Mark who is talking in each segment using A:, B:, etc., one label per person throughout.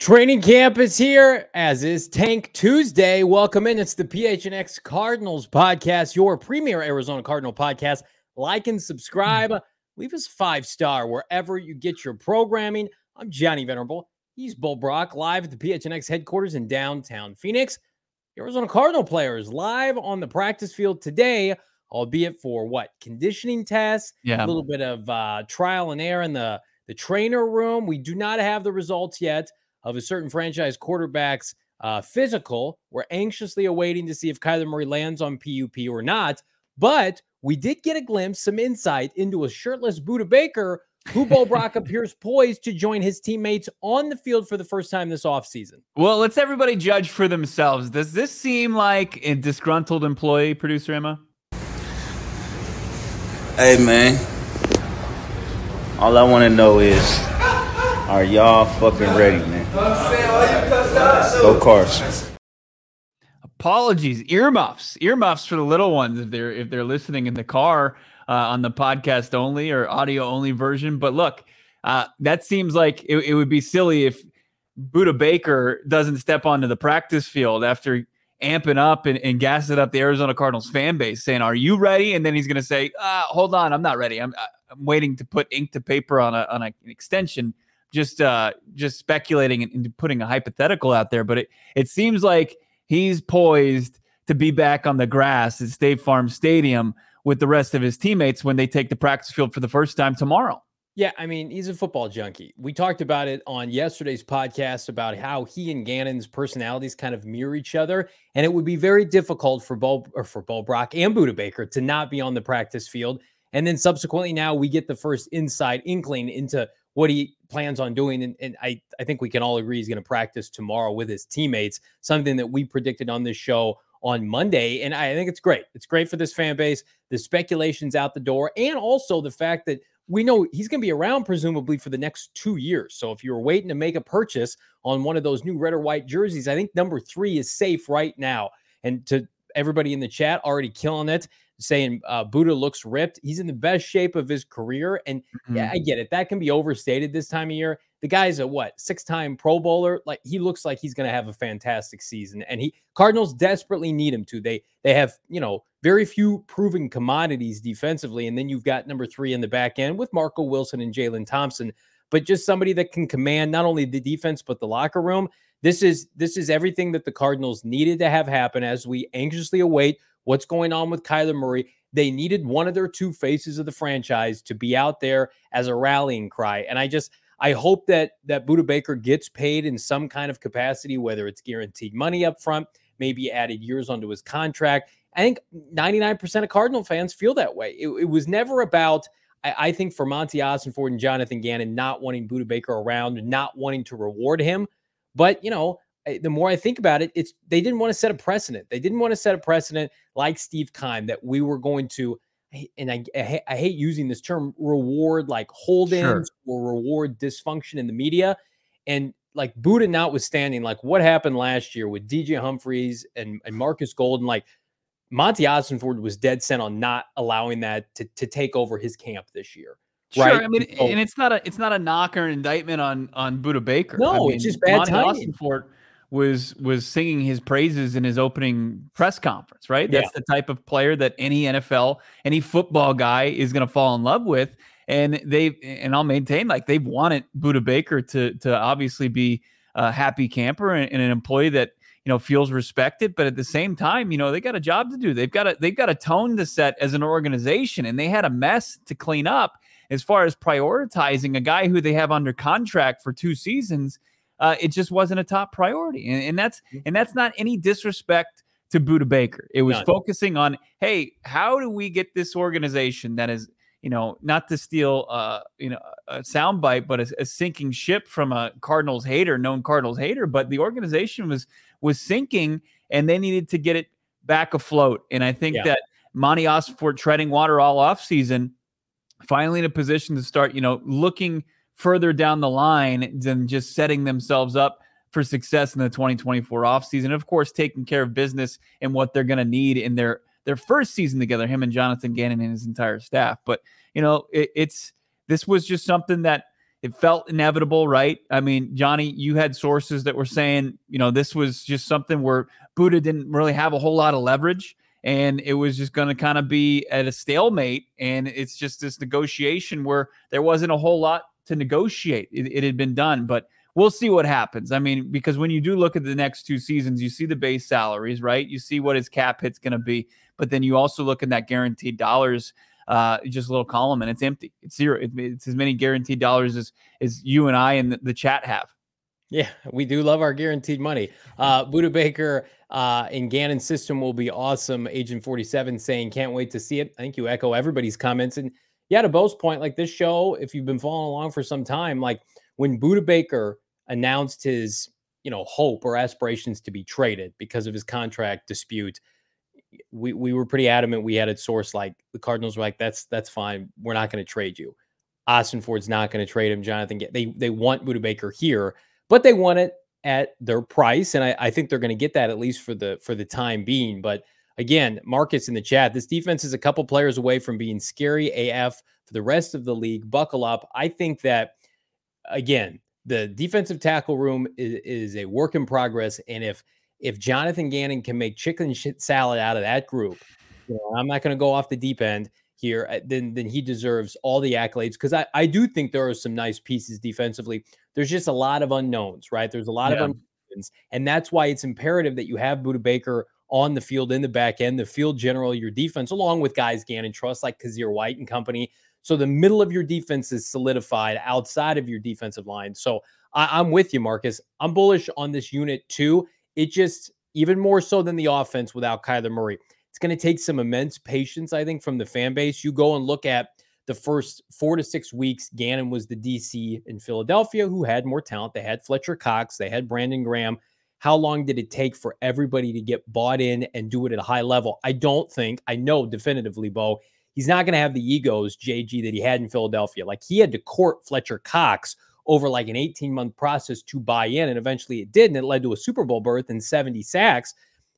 A: Training camp is here, as is Tank Tuesday. Welcome in. It's the PHNX Cardinals podcast, your premier Arizona Cardinal podcast. Like and subscribe. Leave us five star wherever you get your programming. I'm Johnny Venerable. He's Bo Brack, live at the PHNX headquarters in downtown Phoenix. Arizona Cardinal players live on the practice field today, albeit for what conditioning tests,
B: Yeah.
A: a little bit of uh, trial and error in the the trainer room. We do not have the results yet of a certain franchise quarterback's uh, physical. We're anxiously awaiting to see if Kyler Murray lands on PUP or not. But we did get a glimpse, some insight into a shirtless Budda Baker, who Bo Brack appears poised to join his teammates on the field for the first time this offseason.
B: Well, let's everybody judge for themselves. Does this seem like a disgruntled employee, producer Emma?
C: Hey man, all I want to know is, are y'all fucking ready, man? Go Carson.
B: Apologies, earmuffs, earmuffs for the little ones if they're if they're listening in the car uh, on the podcast only or audio only version. But look, uh, that seems like it, it would be silly if Budda Baker doesn't step onto the practice field after amping up and, and gassing up the Arizona Cardinals fan base, saying, "Are you ready?" And then he's going to say, uh, "Hold on, I'm not ready. I'm I'm waiting to put ink to paper on a on a, an extension." Just uh, just speculating and, putting a hypothetical out there, but it it seems like he's poised to be back on the grass at State Farm Stadium with the rest of his teammates when they take the practice field for the first time tomorrow.
A: Yeah, I mean, he's a football junkie. We talked about it on yesterday's podcast about how he and Gannon's personalities kind of mirror each other, and it would be very difficult for Bo or for Bo Brack and Budda Baker to not be on the practice field. And then subsequently, now we get the first inside inkling into what he plans on doing. And, and I, I think we can all agree he's going to practice tomorrow with his teammates, something that we predicted on this show on Monday. And I think it's great. It's great for this fan base. The speculation's out the door, and also the fact that we know he's going to be around presumably for the next two years. So if you were waiting to make a purchase on one of those new red or white jerseys, I think number three is safe right now. And to everybody in the chat, already killing it, saying uh, Budda looks ripped. He's in the best shape of his career. And yeah, I get it. That can be overstated this time of year. The guy's a what six time Pro Bowler. Like he looks like he's going to have a fantastic season. And he Cardinals desperately need him to. They they have you know very few proven commodities defensively, and then you've got number three in the back end with Marco Wilson and Jalen Thompson. But just somebody that can command not only the defense but the locker room. This is this is everything that the Cardinals needed to have happen as we anxiously await what's going on with Kyler Murray. They needed one of their two faces of the franchise to be out there as a rallying cry. And I just I hope that that Budda Baker gets paid in some kind of capacity, whether it's guaranteed money up front, maybe added years onto his contract. I think 99% of Cardinal fans feel that way. It, it was never about, I, I, think, for Monti Ossenfort and Jonathan Gannon not wanting Budda Baker around, not wanting to reward him. But, you know, the more I think about it, it's they didn't want to set a precedent. They didn't want to set a precedent like Steve Keim that we were going to, and I, I, I hate using this term, reward like hold-ins
B: Sure.
A: or reward dysfunction in the media. And like Budda notwithstanding, like what happened last year with DJ Humphries and, and Marcus Golden, like Monti Ossenfort was dead set on not allowing that to, to take over his camp this year.
B: Sure,
A: Right.
B: I mean,
A: So-
B: and it's not a it's not a knock or an indictment on on Budda Baker.
A: No,
B: I
A: it's just bad
B: Monti
A: timing.
B: Was was singing his praises in his opening press conference. Right,
A: Yeah.
B: that's the type of player that any NFL, any football guy is going to fall in love with. And they and I'll maintain like they've wanted Budda Baker to to obviously be a happy camper and, and an employee that you know feels respected but at the same time you know they got a job to do they've got a they've got a tone to set as an organization and they had a mess to clean up as far as prioritizing a guy who they have under contract for two seasons uh, it just wasn't a top priority. And, and that's mm. and that's not any disrespect to Budda Baker. It was None. focusing on, hey, how do we get this organization that is, you know, not to steal, uh, you know, a soundbite, but a, a, sinking ship from a Cardinals hater, known Cardinals hater, but the organization was was sinking, and they needed to get it back afloat. And I think yeah. that Monti Ossenfort treading water all off season, finally in a position to start, you know, looking further down the line than just setting themselves up for success in the 2024 offseason. Of course, taking care of business and what they're going to need in their their first season together, him and Jonathan Gannon and his entire staff. But you know, it, it's this was just something that it felt inevitable, right? I mean, Johnny, you had sources that were saying, you know, this was just something where Budda didn't really have a whole lot of leverage and it was just going to kind of be at a stalemate. And it's just this negotiation where there wasn't a whole lot to negotiate. It, it had been done, but we'll see what happens. I mean, because when you do look at the next two seasons, you see the base salaries, right? You see what his cap hit's going to be, but then you also look in that guaranteed dollars, uh, just a little column, and it's empty. It's zero. It, it's as many guaranteed dollars as as you and I and the, the chat have.
A: Yeah, we do love our guaranteed money. Uh, Budda Baker uh, in Gannon system will be awesome. Agent 47 saying, can't wait to see it. I think you echo everybody's comments. And yeah, to Bo's point, like this show, if you've been following along for some time, like when Budda Baker announced his, you know, hope or aspirations to be traded because of his contract dispute, we we were pretty adamant. We had a source like the Cardinals were like, "That's that's fine. We're not going to trade you." Ossenfort's not going to trade him. Jonathan, they they want Budda Baker here, but they want it at their price, and I, I think they're going to get that at least for the for the time being. But again, Marcus in the chat, this defense is a couple players away from being scary AF for the rest of the league. Buckle up. I think that again, the defensive tackle room is, is a work in progress. And if if Jonathan Gannon can make chicken shit salad out of that group, you know, I'm not going to go off the deep end here, uh, then then he deserves all the accolades because I, I do think there are some nice pieces defensively. There's just a lot of unknowns, right? There's a lot yeah. of unknowns, and that's why it's imperative that you have Budda Baker on the field in the back end, the field general, your defense, along with guys Gannon trust like Kyzir White and company so the middle of your defense is solidified outside of your defensive line. So I, am with you, Marcus. I'm bullish on this unit too. It just even more so than the offense without Kyler Murray. It's going to take some immense patience, I think, from the fan base. You go and look at the first four to six weeks. Gannon was the DC in Philadelphia who had more talent. They had Fletcher Cox, they had Brandon Graham. How long did it take for everybody to get bought in and do it at a high level? I don't think, I know definitively, Bo, he's not going to have the egos, JG, that he had in Philadelphia. Like he had to court Fletcher Cox over like an 18 month process to buy in, and eventually it did, and it led to a Super Bowl berth and 70 sacks.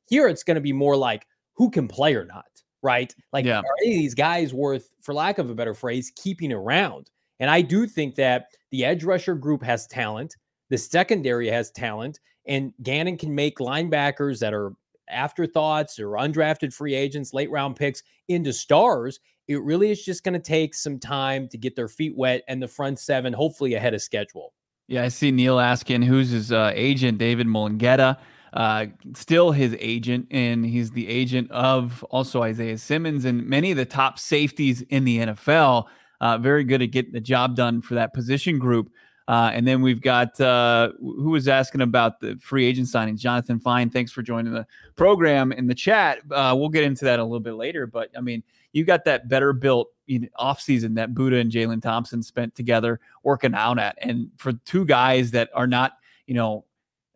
A: Here it's going to be more like who can play or not, right? Like yeah. are any of these guys worth, for lack of a better phrase, keeping around? And I do think that the edge rusher group has talent, the secondary has talent, and Gannon can make linebackers that are afterthoughts or undrafted free agents, late round picks into stars. It really is just going to take some time to get their feet wet and the front seven, hopefully ahead of schedule.
B: Yeah, I see Neil asking who's his uh, agent, David Mulugheta. Uh, still his agent, and he's the agent of also Isaiah Simmons and many of the top safeties in the NFL. Uh, very good at getting the job done for that position group. Uh, and then we've got uh, who was asking about the free agent signings. Jonathan Fine, thanks for joining the program in the chat. Uh, we'll get into that a little bit later. But I mean, you got that better built you know, offseason that Budda and Jalen Thompson spent together working out at. And for two guys that are not, you know,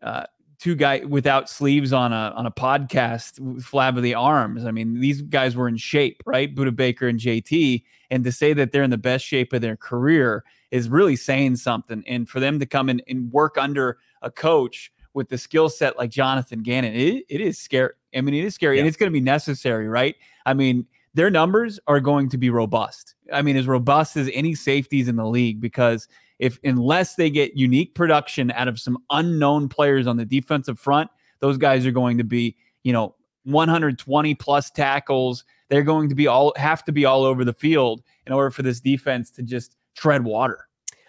B: uh, two guys without sleeves on a on a podcast flab of the arms. I mean, these guys were in shape, right? Budda Baker and JT, and to say that they're in the best shape of their career is really saying something. And for them to come in and work under a coach with the skill set like Jonathan Gannon, it, it is scary. I mean, it is scary, yeah. and it's going to be necessary, right? I mean, their numbers are going to be robust. I mean, as robust as any safeties in the league because if unless they get unique production out of some unknown players on the defensive front, those guys are going to be, you know, 120 plus tackles. They're going to be all have to be all over the field in order for this defense to just tread water.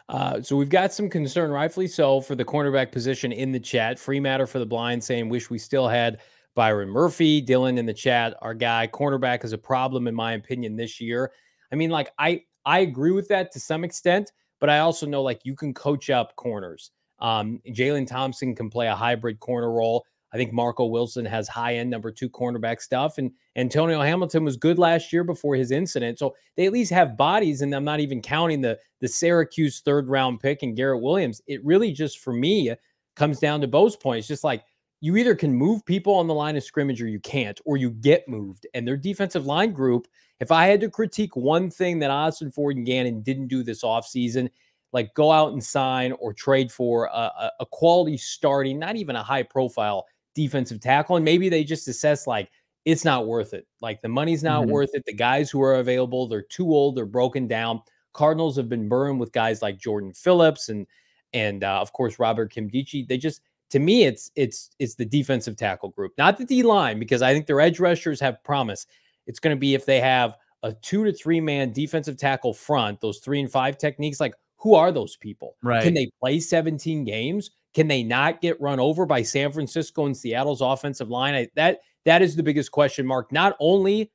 A: Uh, so we've got some concern, rightfully so, for the cornerback position in the chat. Free matter for the blind saying, wish we still had Byron Murphy. Dylan in the chat, our guy, cornerback is a problem, in my opinion, this year. I mean, like, I I agree with that to some extent. But I also know like you can coach up corners. Um, Jalen Thompson can play a hybrid corner role. I think Marco Wilson has high end number two cornerback stuff. And Antonio Hamilton was good last year before his incident. So they at least have bodies. And I'm not even counting the, the Syracuse third round pick and Garrett Williams. It really just, for me, comes down to Bo's points. Just like you either can move people on the line of scrimmage or you can't, or you get moved. And their defensive line group, if I had to critique one thing that Ossenfort and Gannon didn't do this offseason, like go out and sign or trade for a, a quality starting, not even a high profile defensive tackle. And maybe they just assess like it's not worth it. Like the money's not mm-hmm. worth it. The guys who are available, they're too old, they're broken down. Cardinals have been burned with guys like Jordan Phillips and and uh, of course Robert Nkemdiche. They just to me it's it's it's the defensive tackle group, not the D line, because I think their edge rushers have promise. It's going to be if they have a two to three man defensive tackle front, those three and five techniques, like who are those people?
B: Right.
A: Can they play 17 games? Can they not get run over by San Francisco and Seattle's offensive line? I, that that is the biggest question mark, not only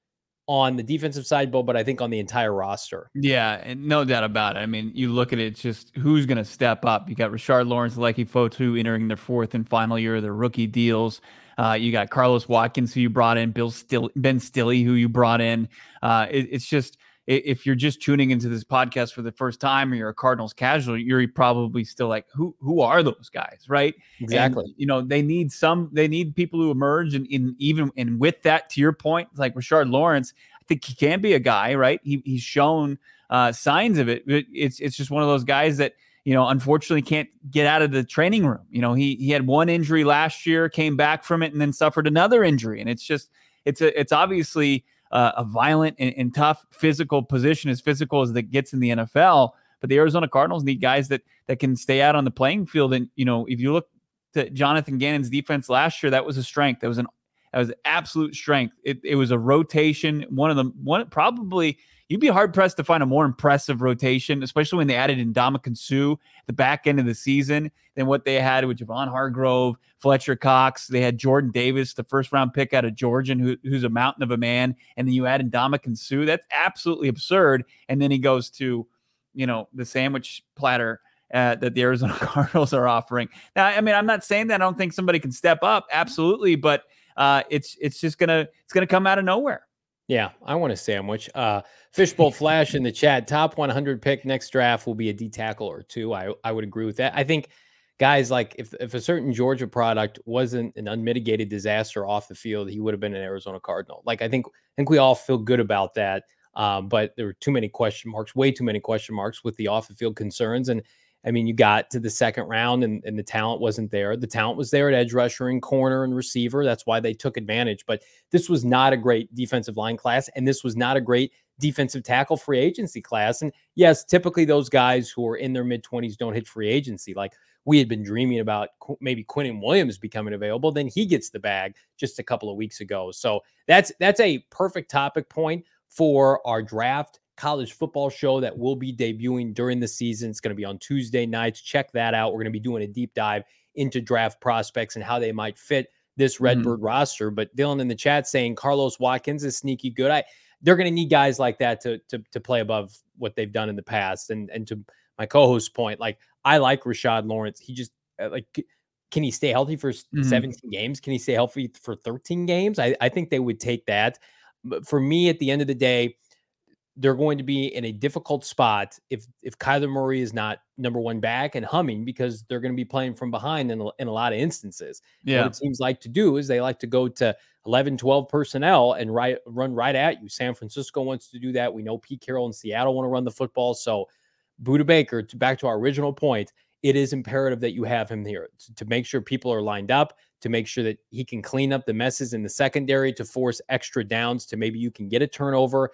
A: on the defensive side, Bo, but I think on the entire roster.
B: Yeah, and no doubt about it. I mean, you look at it, just who's going to step up. You got Rashard Lawrence, Leki Fotu entering their fourth and final year of their rookie deals. Uh, you got Carlos Watkins, who you brought in, Bill Still, Ben Stille, who you brought in. Uh, it, it's just if you're just tuning into this podcast for the first time or you're a Cardinals casual, you're probably still like, who who are those guys, right?
A: Exactly.
B: And, you know, they need some, they need people who emerge, and in even and with that, to your point, like Rashard Lawrence, I think he can be a guy, right? He he's shown uh, signs of it. It's it's just one of those guys that you know unfortunately can't get out of the training room. You know, he he had one injury last year, came back from it, and then suffered another injury, and it's just it's a it's obviously uh, a violent and, and, tough physical position, as physical as that gets in the NFL. But the Arizona Cardinals need guys that that can stay out on the playing field. And you know, if you look to Jonathan Gannon's defense last year, that was a strength. That was an that was absolute strength. It, it was a rotation. One of them, one probably you'd be hard pressed to find a more impressive rotation, especially when they added Ndamukong Suh at the back end of the season than what they had with Javon Hargrave, Fletcher Cox. They had Jordan Davis, the first round pick out of Georgia, who, who's a mountain of a man. And then you add Ndamukong Suh. That's absolutely absurd. And then he goes to, you know, the sandwich platter. Uh, that the Arizona Cardinals are offering. Now, I mean, I'm not saying that I don't think somebody can step up, absolutely, but uh, it's it's just gonna it's gonna come out of nowhere.
A: Yeah, I want a sandwich. Uh, Fishbowl Flash in the chat. Top 100 pick next draft will be a D tackle or two. I I would agree with that. I think guys like if if a certain Georgia product wasn't an unmitigated disaster off the field, he would have been an Arizona Cardinal. Like I think I think we all feel good about that. Um, but there were too many question marks, way too many question marks with the off the field concerns. And I mean, you got to the second round and, and the talent wasn't there. The talent was there at edge rusher and corner and receiver. That's why they took advantage. But this was not a great defensive line class, and this was not a great defensive tackle free agency class. And yes, typically those guys who are in their mid 20s don't hit free agency. Like we had been dreaming about maybe Quinnen Williams becoming available, then he gets the bag just a couple of weeks ago. So that's that's a perfect topic point for our draft college football show that will be debuting during the season. It's going to be on Tuesday nights. Check that out. We're going to be doing a deep dive into draft prospects and how they might fit this. Redbird mm-hmm. roster. But Dylan in the chat saying Carlos Watkins is sneaky good. I they're going to need guys like that to to to play above what they've done in the past. And and to my co-host's point, like I like Rashard Lawrence. He just uh, like can he stay healthy for mm-hmm. 17 games? Can he stay healthy for 13 games? I, I think they would take that. But for me, at the end of the day, they're going to be in a difficult spot if if Kyler Murray is not number one back and humming because they're going to be playing from behind in a, in a lot of instances.
B: Yeah.
A: What it seems like to do is they like to go to 11, 12 personnel and right, run right at you. San Francisco wants to do that. We know Pete Carroll and Seattle want to run the football. So Budda Baker, to, back to our original point, it is imperative that you have him here to, to make sure people are lined up, to make sure that he can clean up the messes in the secondary, to force extra downs, to maybe you can get a turnover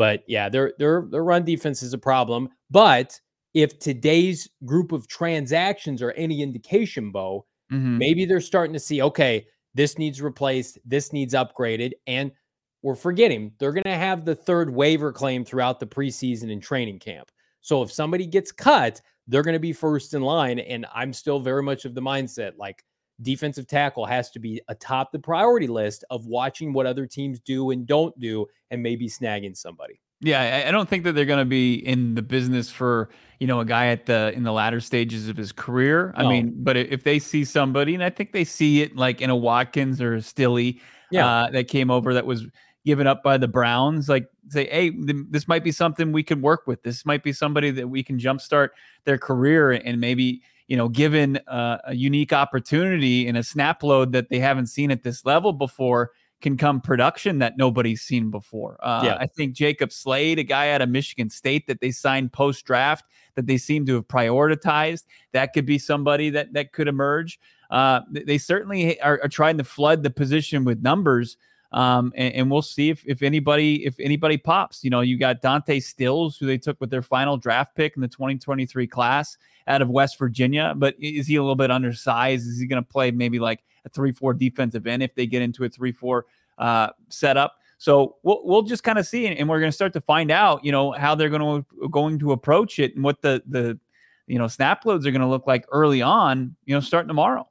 A: but yeah, their their their run defense is a problem. But if today's group of transactions are any indication, Bo, mm-hmm. maybe they're starting to see, okay, this needs replaced, this needs upgraded, and we're forgetting they're going to have the third waiver claim throughout the preseason and training camp. So if somebody gets cut, they're going to be first in line. And I'm still very much of the mindset like defensive tackle has to be atop the priority list of watching what other teams do and don't do and maybe snagging somebody.
B: Yeah, I don't think that they're going to be in the business for you know a guy at the in the latter stages of his career. No. I mean, but if they see somebody, and I think they see it like in a Watkins or a Stille, yeah. Uh, that came over that was given up by the Browns, like say, hey, th- this might be something we can work with. This might be somebody that we can jumpstart their career and maybe you know, given uh, a unique opportunity in a snap load that they haven't seen at this level before, can come production that nobody's seen before. Uh, yeah. I think Jacob Slade, a guy out of Michigan State that they signed post draft, that they seem to have prioritized, that could be somebody that that could emerge. Uh, they certainly are, are, trying to flood the position with numbers. Um, and, and, we'll see if, if anybody if anybody pops. You know, you got Dante Stills, who they took with their final draft pick in the 2023 class out of West Virginia. But is he a little bit undersized? Is he going to play maybe like a three-four defensive end if they get into a three-four uh, setup? So we'll we'll just kind of see, and we're going to start to find out, you know, how they're going to going to approach it and what the the you know snap loads are going to look like early on, you know, starting tomorrow.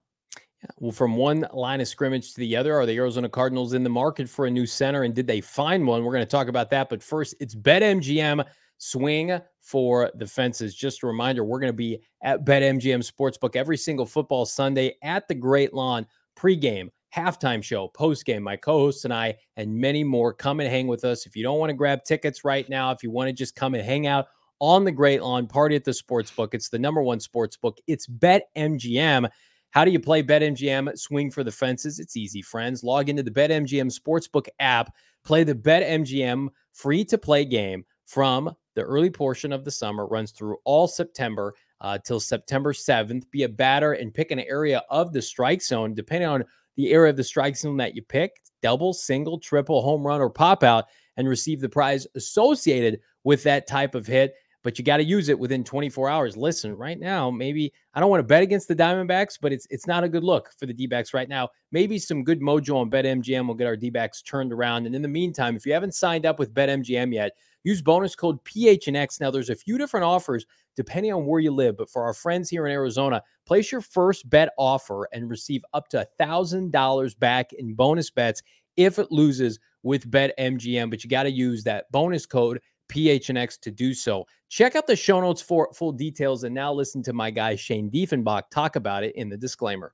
A: Well, from one line of scrimmage to the other, are the Arizona Cardinals in the market for a new center? And did they find one? We're going to talk about that. But first, it's BetMGM swing for the fences. Just a reminder, we're going to be at BetMGM Sportsbook every single football Sunday at the Great Lawn pregame, halftime show, postgame. My co hosts and I, and many more. Come and hang with us. If you don't want to grab tickets right now, if you want to just come and hang out on the Great Lawn, party at the Sportsbook, it's the number one sportsbook. It's BetMGM. How do you play BetMGM Swing for the Fences? It's easy, friends. Log into the BetMGM Sportsbook app, play the BetMGM free to play game from the early portion of the summer, runs through all September uh, till September 7th. Be a batter and pick an area of the strike zone, depending on the area of the strike zone that you pick double, single, triple, home run, or pop out, and receive the prize associated with that type of hit but you got to use it within 24 hours. Listen, right now, maybe I don't want to bet against the Diamondbacks, but it's it's not a good look for the D-backs right now. Maybe some good mojo on BetMGM will get our D-backs turned around. And in the meantime, if you haven't signed up with BetMGM yet, use bonus code PHNX. Now, there's a few different offers depending on where you live, but for our friends here in Arizona, place your first bet offer and receive up to $1,000 back in bonus bets if it loses with BetMGM. But you got to use that bonus code PHNX to do so. Check out the show notes for full details and now listen to my guy Shane Diefenbach talk about it in the disclaimer.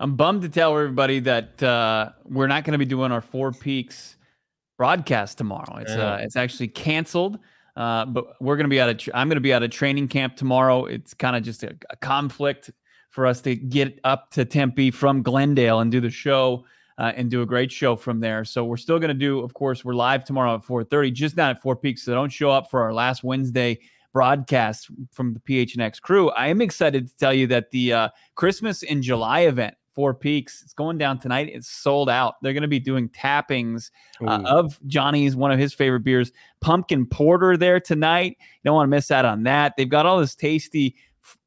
B: I'm bummed to tell everybody that uh, we're not going to be doing our Four Peaks broadcast tomorrow. It's uh, it's actually canceled. Uh, but we're going to be out at a. I'm going to be at a training camp tomorrow. It's kind of just a, a, conflict for us to get up to Tempe from Glendale and do the show uh, and do a great show from there. So we're still going to do. Of course, we're live tomorrow at 4:30, just not at Four Peaks. So don't show up for our last Wednesday broadcast from the PHNX crew. I am excited to tell you that the uh, Christmas in July event Four Peaks. It's going down tonight. It's sold out. They're going to be doing tappings uh, of Johnny's, one of his favorite beers, pumpkin porter there tonight. You don't want to miss out on that. They've got all this tasty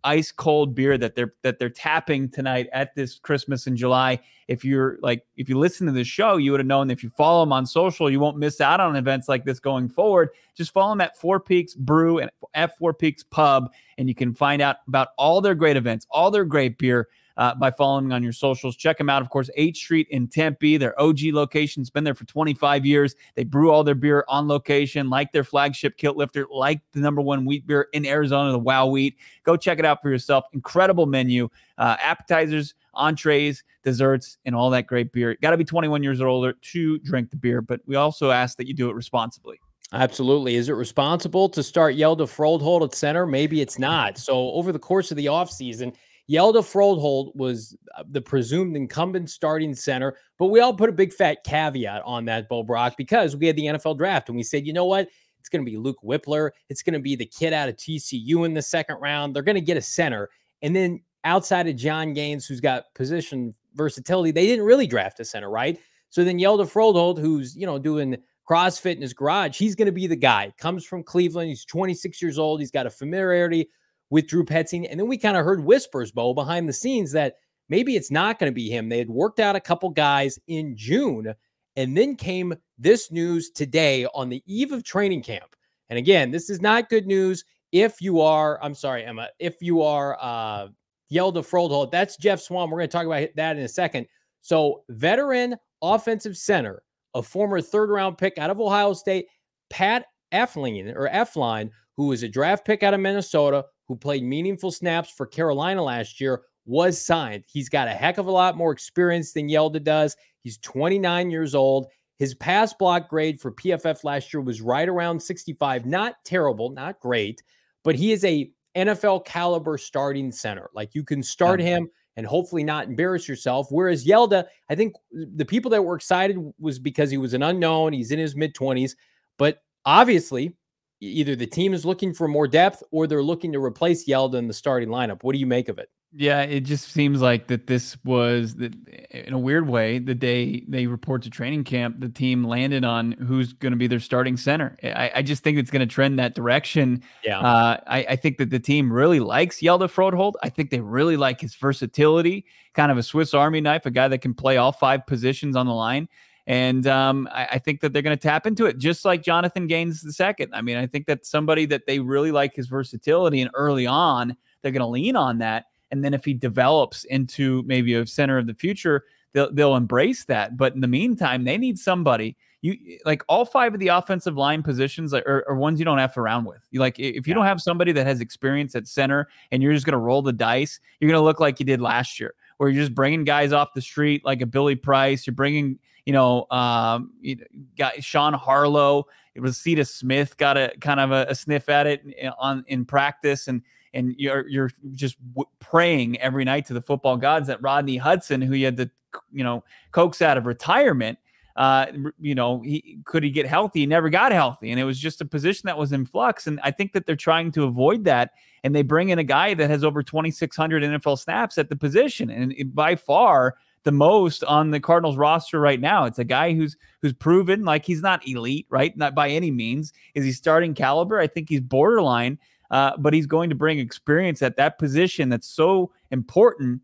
B: ice cold beer that they're that they're tapping tonight at this Christmas in July. If you're like if you listen to the show, you would have known if you follow them on social, you won't miss out on events like this going forward. Just follow them at Four Peaks Brew and at Four Peaks Pub, and you can find out about all their great events, all their great beer uh, by following on your socials. Check them out, of course, 8th Street in Tempe. Their OG location. It's been there for 25 years. They brew all their beer on location, like their flagship Kilt Lifter, like the number one wheat beer in Arizona, the Wow Wheat. Go check it out for yourself. Incredible menu, uh, appetizers, entrees, desserts, and all that great beer. Got to be 21 years or older to drink the beer, but we also ask that you do it responsibly.
A: Absolutely. Is it responsible to start Hjalte Froholdt at center? Maybe it's not. So over the course of the offseason, Hjalte Froholdt was uh, the presumed incumbent starting center, but we all put a big fat caveat on that, Bo Brack, because we had the NFL draft and we said, you know what? It's going to be Luke Wypler. It's going to be the kid out of TCU in the second round. They're going to get a center. And then outside of Jon Gaines, who's got position versatility, they didn't really draft a center, right? So then Hjalte Froholdt, who's, you know, doing CrossFit in his garage, he's going to be the guy. Comes from Cleveland. He's 26 years old. He's got a familiarity with Drew Petzing. And then we kind of heard whispers, Bo, behind the scenes that maybe it's not going to be him. They had worked out a couple guys in June. And then came this news today on the eve of training camp. And again, this is not good news if you are, I'm sorry, Emma, if you are uh Hjalte Froholdt, that's Geoff Swaim. We're going to talk about that in a second. So, veteran offensive center, a former third round pick out of Ohio State, Pat Elflein or Elflein, who was a draft pick out of Minnesota, who played meaningful snaps for Carolina last year, was signed. He's got a heck of a lot more experience than Hjalte does. He's 29 years old. His pass block grade for PFF last year was right around 65. Not terrible, not great, but he is a NFL caliber starting center. Like you can start yeah. him and hopefully not embarrass yourself. Whereas Hjalte, I think the people that were excited was because he was an unknown. He's in his mid 20s, but obviously either the team is looking for more depth or they're looking to replace Hjalte in the starting lineup. What do you make of it?
B: Yeah, it just seems like that this was that in a weird way, the day they report to training camp, the team landed on who's going to be their starting center. I, I just think it's going to trend that direction.
A: Yeah.
B: Uh, I, I, think that the team really likes Hjalte Froholdt. I think they really like his versatility, kind of a Swiss Army knife, a guy that can play all five positions on the line. And um, I, I, think that they're going to tap into it, just like Jonathan Gaines the second. I mean, I think that somebody that they really like his versatility, and early on, they're going to lean on that. And then if he develops into maybe a center of the future, they'll they'll embrace that. But in the meantime, they need somebody. You like all five of the offensive line positions are, are ones you don't have to around with. You like if you yeah. don't have somebody that has experience at center and you're just going to roll the dice, you're going to look like you did last year, where you're just bringing guys off the street like a Billy Price. You're bringing you know, um, you got Sean Harlow. It was Ceta Smith got a kind of a, a sniff at it on in practice, and and you're you're just w- praying every night to the football gods that Rodney Hudson, who you had to you know coax out of retirement, uh, you know, he could he get healthy? He never got healthy, and it was just a position that was in flux. And I think that they're trying to avoid that, and they bring in a guy that has over 2,600 NFL snaps at the position, and by far the most on the Cardinals roster right now. It's a guy who's who's proven like he's not elite, right? Not by any means. Is he starting caliber? I think he's borderline, uh, but he's going to bring experience at that position that's so important.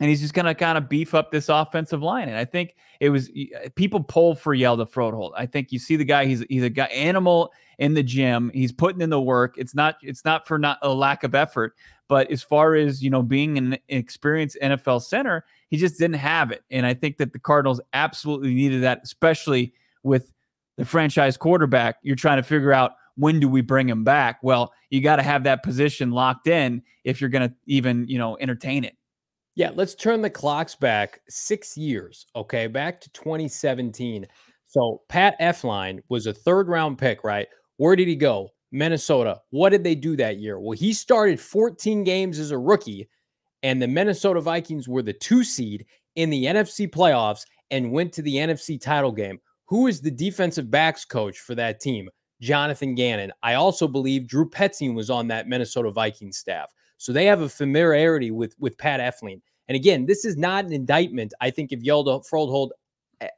B: And he's just going to kind of beef up this offensive line. And I think it was people pull for Hjalte Froholdt. I think you see the guy. He's he's a guy animal in the gym. He's putting in the work. It's not it's not for not a lack of effort, but as far as you know, being an experienced NFL center, he just didn't have it. And I think that the Cardinals absolutely needed that, especially with the franchise quarterback. You're trying to figure out when do we bring him back? Well, you got to have that position locked in if you're going to even, you know, entertain it.
A: Yeah, let's turn the clocks back six years, okay, back to 2017. So Pat Elflein was a third round pick, right? Where did he go? Minnesota. What did they do that year? Well, he started 14 games as a rookie and the Minnesota Vikings were the two seed in the NFC playoffs and went to the NFC title game. Who is the defensive backs coach for that team? Jonathan Gannon. I also believe Drew Petzing was on that Minnesota Vikings staff. So they have a familiarity with, with Pat Elflein. And again, this is not an indictment, I think, if Hjalte Froholdt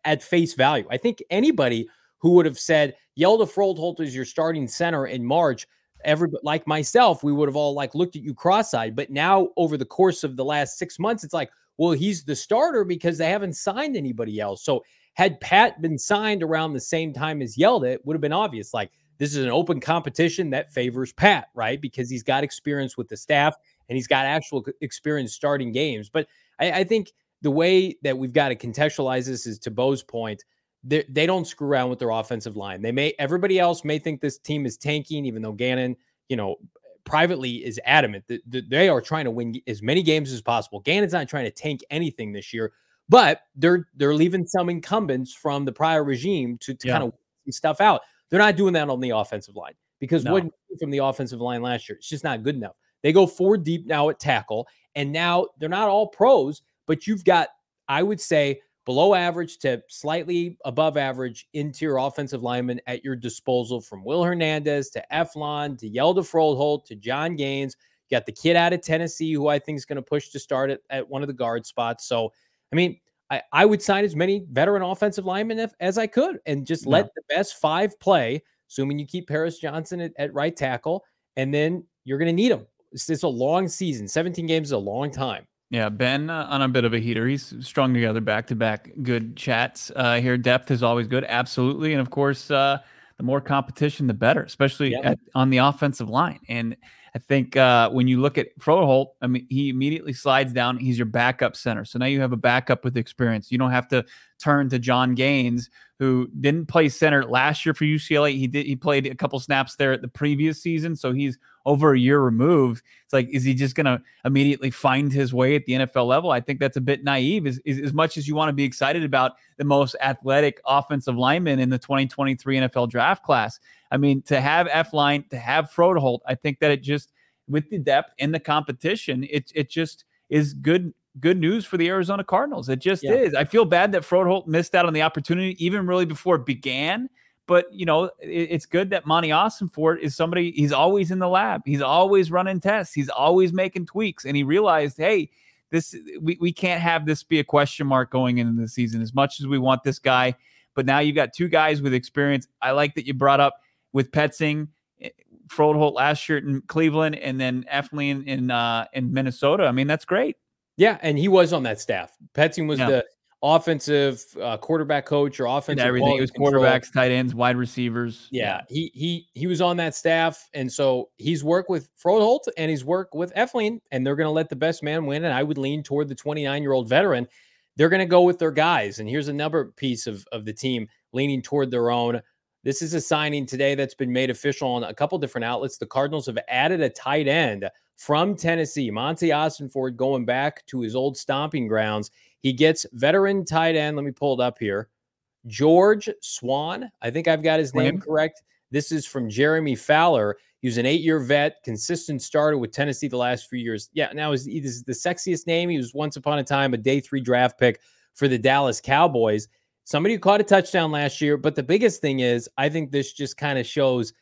A: at face value. I think anybody who would have said Hjalte Froholdt is your starting center in March everybody like myself, we would have all like looked at you cross-eyed. But now over the course of the last six months, it's like, well, he's the starter because they haven't signed anybody else. So had Pat been signed around the same time as Hjalte, it would have been obvious. Like this is an open competition that favors Pat, right? Because he's got experience with the staff and he's got actual experience starting games. But I, I think the way that we've got to contextualize this is to Bo's point they, they don't screw around with their offensive line. They may everybody else may think this team is tanking, even though Gannon, you know, privately is adamant that, that they are trying to win as many games as possible. Gannon's not trying to tank anything this year, but they're they're leaving some incumbents from the prior regime to, to yeah. kind of stuff out. They're not doing that on the offensive line because no. what from the offensive line last year, it's just not good enough. They go four deep now at tackle, and now they're not all pros, but you've got, I would say, below average to slightly above average interior offensive linemen at your disposal from Will Hernandez to Elflein to Hjalte Froholdt to Jon Gaines. You got the kid out of Tennessee who I think is going to push to start at, at one of the guard spots. So, I mean, I, I would sign as many veteran offensive linemen if, as I could and just
B: Yeah.
A: let the best five play, assuming you keep Paris Johnson at, at right tackle, and then you're going to need them. It's, it's a long season. 17 games is a long time.
B: Yeah, Ben uh, on a bit of a heater. He's strung together back to back good chats uh, here. Depth is always good, absolutely, and of course, uh, the more competition, the better, especially
A: Yeah.
B: at, on the offensive line. And I think uh, when you look at Froholdt, I mean, he immediately slides down. He's your backup center, so now you have a backup with experience. You don't have to turn to Jon Gaines, who didn't play center last year for UCLA. He did. He played a couple snaps there at the previous season, so he's over a year removed. It's like, is he just going to immediately find his way at the NFL level? I think that's a bit naive. As, as, as much as you want to be excited about the most athletic offensive lineman in the 2023 NFL draft class, I mean, to have Elflein, to have Froholdt, I think that it just, with the depth and the competition, it it just is good good news for the Arizona Cardinals. It just
A: Yeah.
B: is. I feel bad that Froholdt missed out on the opportunity, even really before it began. But you know, it- it's good that Monti Ossenfort is somebody. He's always in the lab. He's always running tests. He's always making tweaks, and he realized, hey, this we, we can't have this be a question mark going into the season. As much as we want this guy, but now you've got two guys with experience. I like that you brought up with Petzing, eh, Froholdt last year in Cleveland, and then Elflein in uh, in Minnesota. I mean, that's great.
A: Yeah, and he was on that staff. Petzing was
B: Yeah.
A: the offensive uh, quarterback coach or offensive
B: everything. It was
A: control.
B: quarterbacks, tight ends, wide receivers.
A: Yeah, he he he was on that staff, and so he's worked with Froholdt and he's worked with Elflein, and they're going to let the best man win. And I would lean toward the 29 year old veteran. They're going to go with their guys. And here's another piece of of the team leaning toward their own. This is a signing today that's been made official on a couple different outlets. The Cardinals have added a tight end from Tennessee, Monty Ford, going back to his old stomping grounds. He gets veteran tight end. Let me pull it up here. George Swan. I think I've got his name correct. This is from Jeremy Fowler. He's an eight-year vet, consistent starter with Tennessee the last few years. Yeah, now is he is the sexiest name. He was once upon a time a day three draft pick for the Dallas Cowboys. Somebody who caught a touchdown last year. But the biggest thing is, I think this just kind of shows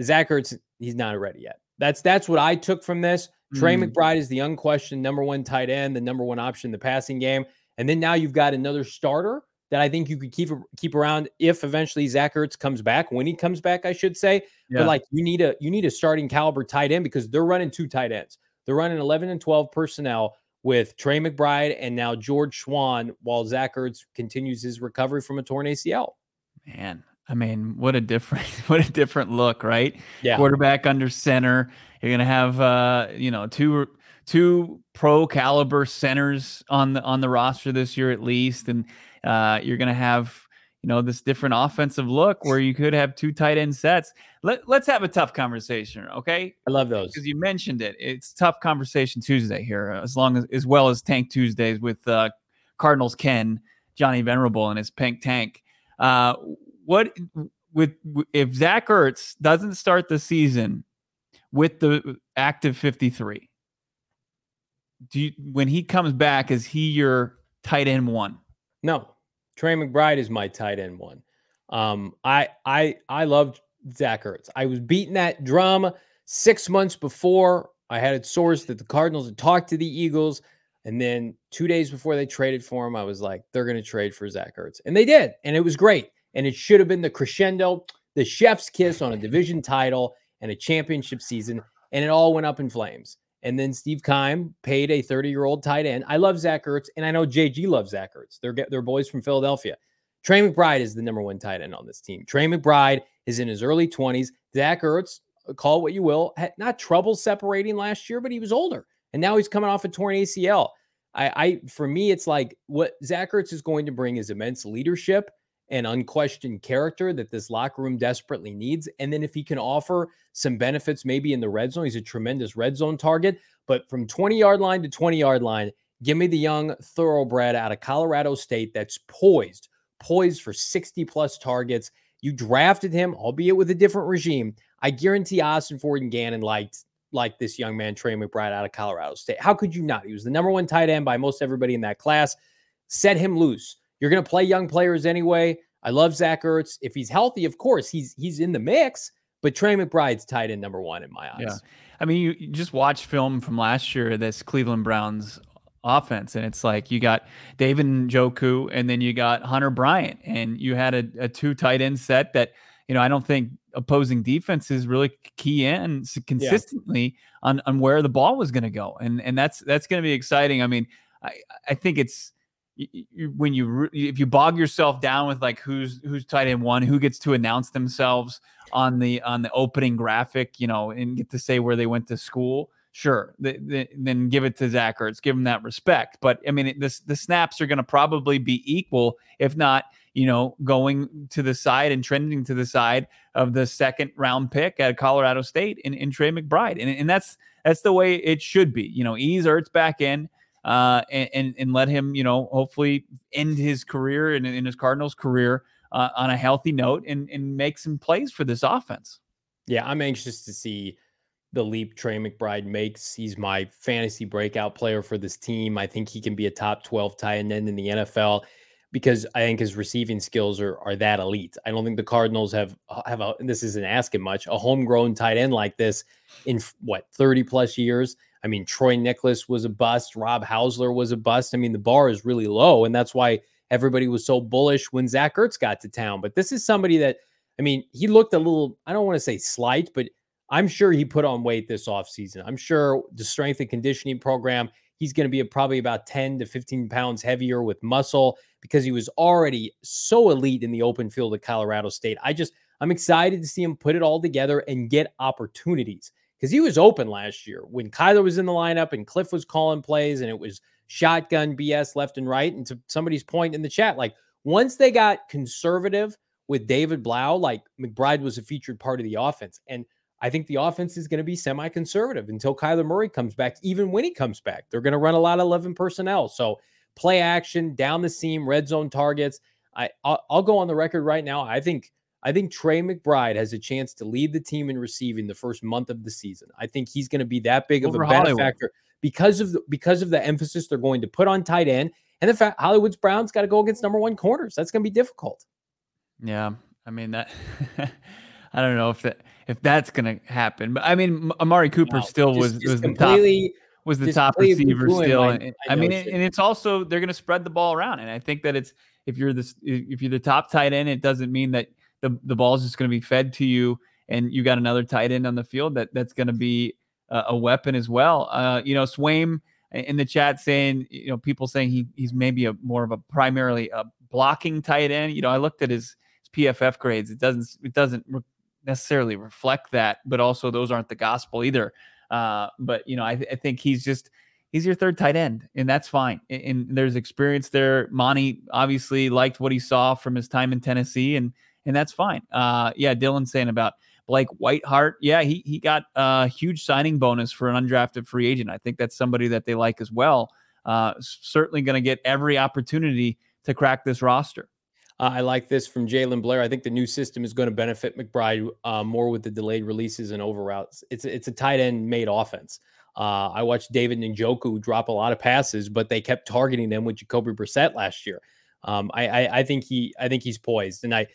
A: Zach Ertz. He's not ready yet. That's that's what I took from this. Trey
B: Mm.
A: McBride is the unquestioned number one tight end, the number one option in the passing game. And then now you've got another starter that I think you could keep keep around if eventually Zach Ertz comes back. When he comes back, I should say.
B: Yeah.
A: But like you need a you need a starting caliber tight end because they're running two tight ends. They're running 11 and 12 personnel with Trey McBride and now George Schwann while Zach Ertz continues his recovery from a torn ACL.
B: Man, I mean, what a different what a different look, right?
A: Yeah.
B: Quarterback under center. You're gonna have uh, you know, two two pro caliber centers on the on the roster this year at least. And uh you're gonna have you know this different offensive look where you could have two tight end sets. Let, let's have a tough conversation, okay?
A: I love those.
B: because you mentioned it. It's tough conversation Tuesday here, uh, as long as as well as Tank Tuesdays with uh, Cardinals Ken Johnny Venerable and his pink tank. Uh, what with if Zach Ertz doesn't start the season with the active fifty three? Do you when he comes back, is he your tight end one?
A: No, Trey McBride is my tight end one. Um, I I I loved Zach Ertz. I was beating that drum six months before. I had it sourced that the Cardinals had talked to the Eagles, and then two days before they traded for him, I was like, they're going to trade for Zach Ertz, and they did, and it was great. And it should have been the crescendo, the chef's kiss on a division title and a championship season, and it all went up in flames. And then Steve Keim paid a 30 year old tight end. I love Zach Ertz, and I know JG loves Zach Ertz. They're, they're boys from Philadelphia. Trey McBride is the number one tight end on this team. Trey McBride is in his early 20s. Zach Ertz, uh, call what you will, had not trouble separating last year, but he was older. And now he's coming off a torn ACL. I, I for me, it's like what Zach Ertz is going to bring is immense leadership and unquestioned character that this locker room desperately needs. And then if he can offer some benefits, maybe in the red zone, he's a tremendous red zone target. But from 20 yard line to 20 yard line, give me the young thoroughbred out of Colorado State that's poised, poised for 60 plus targets. You drafted him, albeit with a different regime. I guarantee Ossenfort and Gannon liked like this young man, Trey McBride out of Colorado State. How could you not? He was the number one tight end by most everybody in that class. Set him loose. You're going to play young players anyway. I love Zach Ertz. If he's healthy, of course, he's he's in the mix. But Trey McBride's tight end number one in my eyes.
B: Yeah. I mean, you, you just watch film from last year, this Cleveland Browns offense. And it's like you got David Njoku and then you got Hunter Bryant, and you had a, a two tight end set that, you know, I don't think opposing defenses really key in consistently yeah. on, on where the ball was going to go. And and that's that's going to be exciting. I mean, I, I think it's when you if you bog yourself down with like who's who's tight end one, who gets to announce themselves on the on the opening graphic, you know, and get to say where they went to school sure, the, the, then give it to Zach Ertz, give him that respect. But I mean, this the snaps are going to probably be equal, if not, you know, going to the side and trending to the side of the second round pick at Colorado State in, in Trey McBride, and, and that's that's the way it should be. You know, ease Ertz back in. Uh, and, and, and let him, you know, hopefully end his career and in his Cardinals career uh, on a healthy note and and make some plays for this offense.
A: Yeah, I'm anxious to see the leap Trey McBride makes. He's my fantasy breakout player for this team. I think he can be a top 12 tight end in the NFL because I think his receiving skills are are that elite. I don't think the Cardinals have have a this isn't asking much, a homegrown tight end like this in what 30 plus years. I mean, Troy Niklas was a bust, Rob Housler was a bust. I mean, the bar is really low, and that's why everybody was so bullish when Zach Ertz got to town. But this is somebody that I mean, he looked a little, I don't want to say slight, but I'm sure he put on weight this offseason. I'm sure the strength and conditioning program, he's going to be probably about 10 to 15 pounds heavier with muscle because he was already so elite in the open field at Colorado State. I just, I'm excited to see him put it all together and get opportunities because he was open last year when Kyler was in the lineup and Cliff was calling plays and it was shotgun BS left and right. And to somebody's point in the chat, like once they got conservative with David Blough, like McBride was a featured part of the offense. And I think the offense is going to be semi conservative until Kyler Murray comes back, even when he comes back. They're going to run a lot of 11 personnel. So play action, down the seam, red zone targets. I, I'll, I'll go on the record right now. I think I think Trey McBride has a chance to lead the team in receiving the first month of the season. I think he's going to be that big Over of a Hollywood. benefactor because of the, because of the emphasis they're going to put on tight end and the fact Hollywood's Browns got to go against number one corners. That's going to be difficult.
B: Yeah, I mean that. I don't know if that if that's going to happen. But I mean, Amari Cooper no, still just, was just was the top was the top receiver still. My, and, I, I mean, and it's also they're going to spread the ball around, and I think that it's if you're this if you're the top tight end, it doesn't mean that the the ball is just going to be fed to you, and you got another tight end on the field that that's going to be a, a, weapon as well. Uh, you know, Swaim in the chat saying, you know, people saying he he's maybe a more of a primarily a blocking tight end. You know, I looked at his, his PFF grades. It doesn't it doesn't necessarily reflect that, but also those aren't the gospel either. Uh, but you know, I, th- I, think he's just he's your third tight end, and that's fine. And, and, there's experience there. Monti obviously liked what he saw from his time in Tennessee, and and that's fine. Uh, yeah, Dylan saying about Blake Whiteheart. Yeah, he he got a huge signing bonus for an undrafted free agent. I think that's somebody that they like as well. Uh, certainly going to get every opportunity to crack this roster.
A: Uh, I like this from Jalen Blair. I think the new system is going to benefit McBride uh, more with the delayed releases and over routes. It's it's a tight end made offense. Uh, I watched David Njoku drop a lot of passes, but they kept targeting them with Jacoby Brissett last year. Um, I, I, I think he I think he's poised, and I,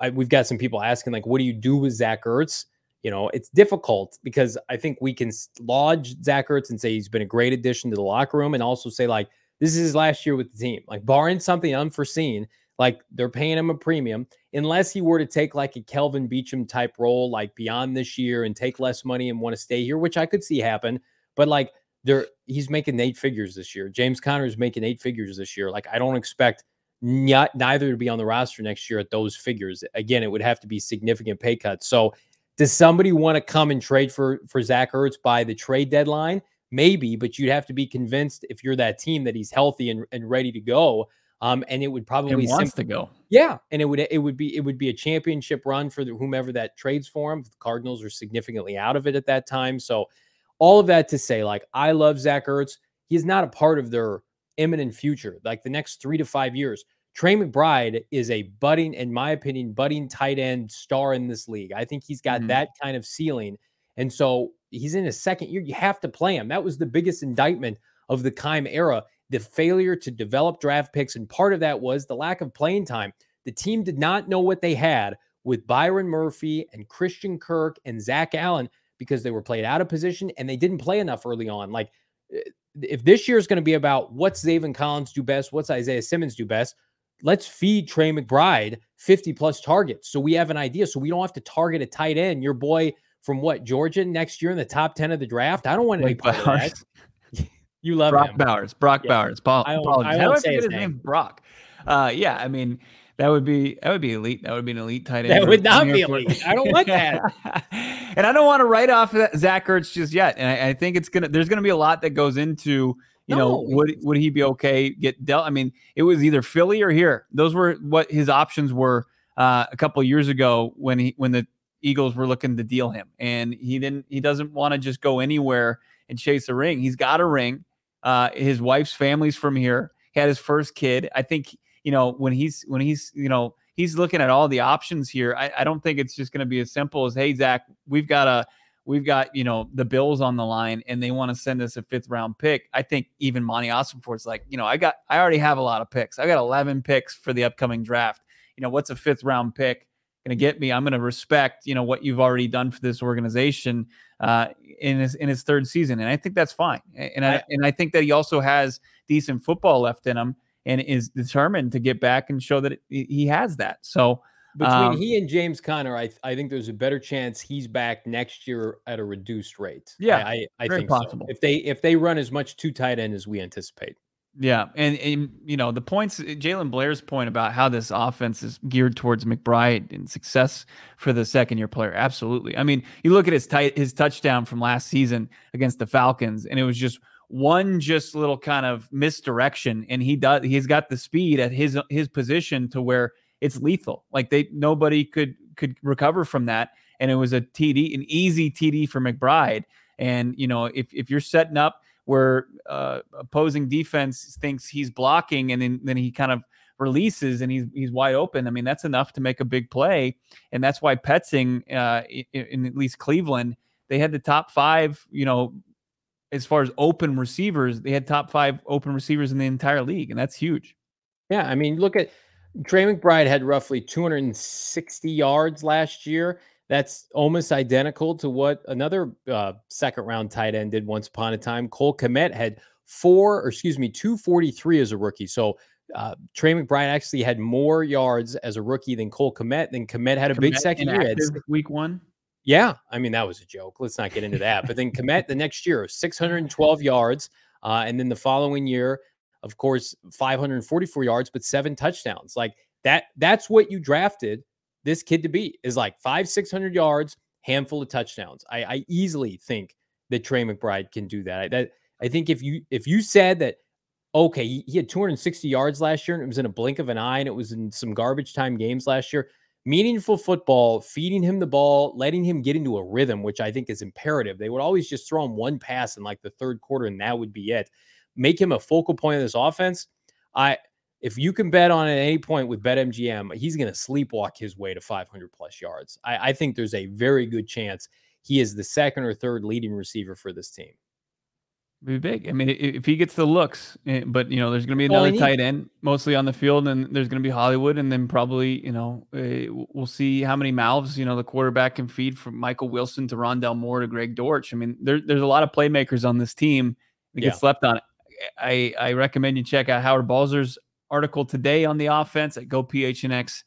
A: I we've got some people asking like, what do you do with Zach Ertz? You know, it's difficult because I think we can lodge Zach Ertz and say he's been a great addition to the locker room, and also say like this is his last year with the team. Like barring something unforeseen, like they're paying him a premium unless he were to take like a Kelvin Beachum type role, like beyond this year and take less money and want to stay here, which I could see happen. But like they're he's making eight figures this year. James Conner is making eight figures this year. Like I don't expect not, neither to be on the roster next year at those figures. Again, it would have to be significant pay cuts. So does somebody want to come and trade for for Zach Ertz by the trade deadline? Maybe, but you'd have to be convinced if you're that team that he's healthy and, and ready to go. Um, and it would probably
B: it wants to go.
A: Yeah, and it would it would be it would be a championship run for the, whomever that trades for him. The Cardinals are significantly out of it at that time. So all of that to say, like I love Zach Ertz. He's not a part of their imminent future, like the next three to five years. Trey McBride is a budding, in my opinion, budding tight end star in this league. I think he's got mm-hmm. that kind of ceiling. And so he's in his second year. You have to play him. That was the biggest indictment of the Keim era the failure to develop draft picks. And part of that was the lack of playing time. The team did not know what they had with Byron Murphy and Christian Kirk and Zach Allen because they were played out of position and they didn't play enough early on. Like if this year is going to be about what's Zayvon Collins do best, what's Isaiah Simmons do best, let's feed Trey McBride 50 plus targets so we have an idea. So we don't have to target a tight end. Your boy from what Georgia next year in the top 10 of the draft. I don't want any part of that. you love
B: Brock
A: him.
B: Bowers. Brock
A: Yeah.
B: Bowers. Paul,
A: I. I
B: I
A: say
B: forget
A: his name?
B: Brock. Uh, yeah, I mean that would be that would be elite. That would be an elite tight end.
A: That would not be elite. I don't want that.
B: and I don't want to write off that Zach Ertz just yet. And I, I think it's gonna there's gonna be a lot that goes into you know would would he be okay get dealt? I mean, it was either Philly or here. Those were what his options were uh, a couple years ago when he when the Eagles were looking to deal him, and he didn't. He doesn't want to just go anywhere and chase a ring. He's got a ring. Uh, his wife's family's from here. He had his first kid. I think you know when he's when he's you know he's looking at all the options here. I, I don't think it's just going to be as simple as hey Zach, we've got a we've got you know the Bills on the line and they want to send us a fifth round pick. I think even Monti Ossenfort's like you know I got I already have a lot of picks. I got 11 picks for the upcoming draft. You know what's a fifth round pick? going to get me. I'm going to respect, you know, what you've already done for this organization uh, in his in his third season, and I think that's fine. And I- and I think that he also has decent football left in him, and is determined to get back and show that he he has that. So
A: Between
B: Um,
A: he and James Conner, I, I think there's a better chance he's back next year at a reduced rate.
B: Yeah,
A: I, I, I think
B: possible.
A: so. If they if they run as much two tight end as we anticipate.
B: Yeah, and, and you know the points, Jalen Blair's point about how this offense is geared towards McBride and success for the second year player. Absolutely. I mean, you look at his tight his touchdown from last season against the Falcons, and it was just one just little kind of misdirection, and he does he's got the speed at his his position to where it's lethal. Like they nobody could could recover from that, and it was a TD, an easy TD for McBride. And you know, if if you're setting up where uh, opposing defense thinks he's blocking and then, then he kind of releases and he's he's wide open. I mean, that's enough to make a big play, and that's why Petzing, uh, in, in at least Cleveland, they had the top five. You know, as far as open receivers, they had top five open receivers in the entire league, and that's huge.
A: Yeah, I mean, look at Trey McBride had roughly 260 yards last year. That's almost identical to what another uh, second round tight end did once upon a time. Cole Kmet had four, or excuse me, 243 as a rookie. So uh, Trey McBride actually had more yards as a rookie than Cole Kmet. Then Kmet had a big second year. He had
B: inactive week one.
A: Yeah, I mean that was a joke. Let's not get into that. But then Kmet the next year, 612 yards, uh, and then the following year, of course, 544 yards, but seven touchdowns. Like that. That's what you drafted this kid to be. Is like five, 600 yards, handful of touchdowns. I, I easily think that Trey McBride can do that. I, that I think if you if you said that. Okay, he he had 260 yards last year, and it was in a blink of an eye, and it was in some garbage time games last year meaningful football, feeding him the ball, letting him get into a rhythm, which I think is imperative. They would always just throw him one pass in like the third quarter, and that would be it. Make him a focal point of this offense. I if you can bet on it at any point with BetMGM, he's going to sleepwalk his way to 500 plus yards. I, I think there's a very good chance he is the second or third leading receiver for this team.
B: Be big. I mean, if he gets the looks, eh, but you know, there's going to be another tight end mostly on the field, and there's going to be Hollywood, and then probably you know uh, we'll see how many mouths you know the quarterback can feed from Michael Wilson to Rondale Moore to Greg Dortch. I mean, there, there's a lot of playmakers on this team that
A: Yeah.
B: get slept on. I I recommend you check out Howard Balzer's article today on the offense at gophnx.com.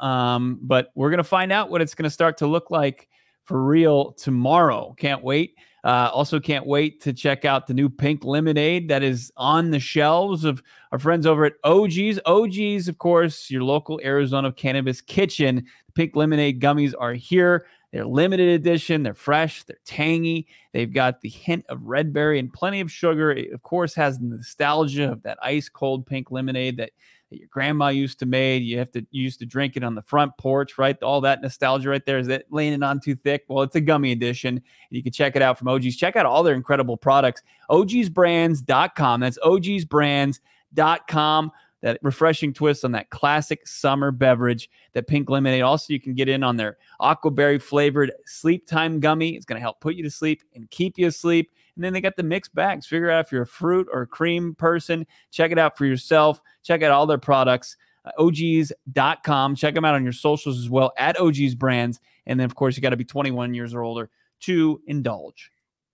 B: Um, but we're going to find out what it's going to start to look like for real tomorrow. Can't wait. Uh, also, can't wait to check out the new pink lemonade that is on the shelves of our friends over at OG's. OG's, of course, your local Arizona cannabis kitchen. Pink lemonade gummies are here. They're limited edition. They're fresh. They're tangy. They've got the hint of red berry and plenty of sugar. It, of course, has the nostalgia of that ice cold pink lemonade that, that your grandma used to make. You have to you used to drink it on the front porch, right? All that nostalgia right there. Is that laying on too thick? Well, it's a gummy edition. You can check it out from OG's. Check out all their incredible products. OG'sbrands.com. That's OG'sbrands.com. That refreshing twist on that classic summer beverage, that pink lemonade. Also, you can get in on their aquaberry flavored sleep time gummy. It's going to help put you to sleep and keep you asleep. And then they got the mixed bags. Figure out if you're a fruit or cream person. Check it out for yourself. Check out all their products. Uh, OGs.com. Check them out on your socials as well at OGs Brands. And then, of course, you got to be 21 years or older to indulge.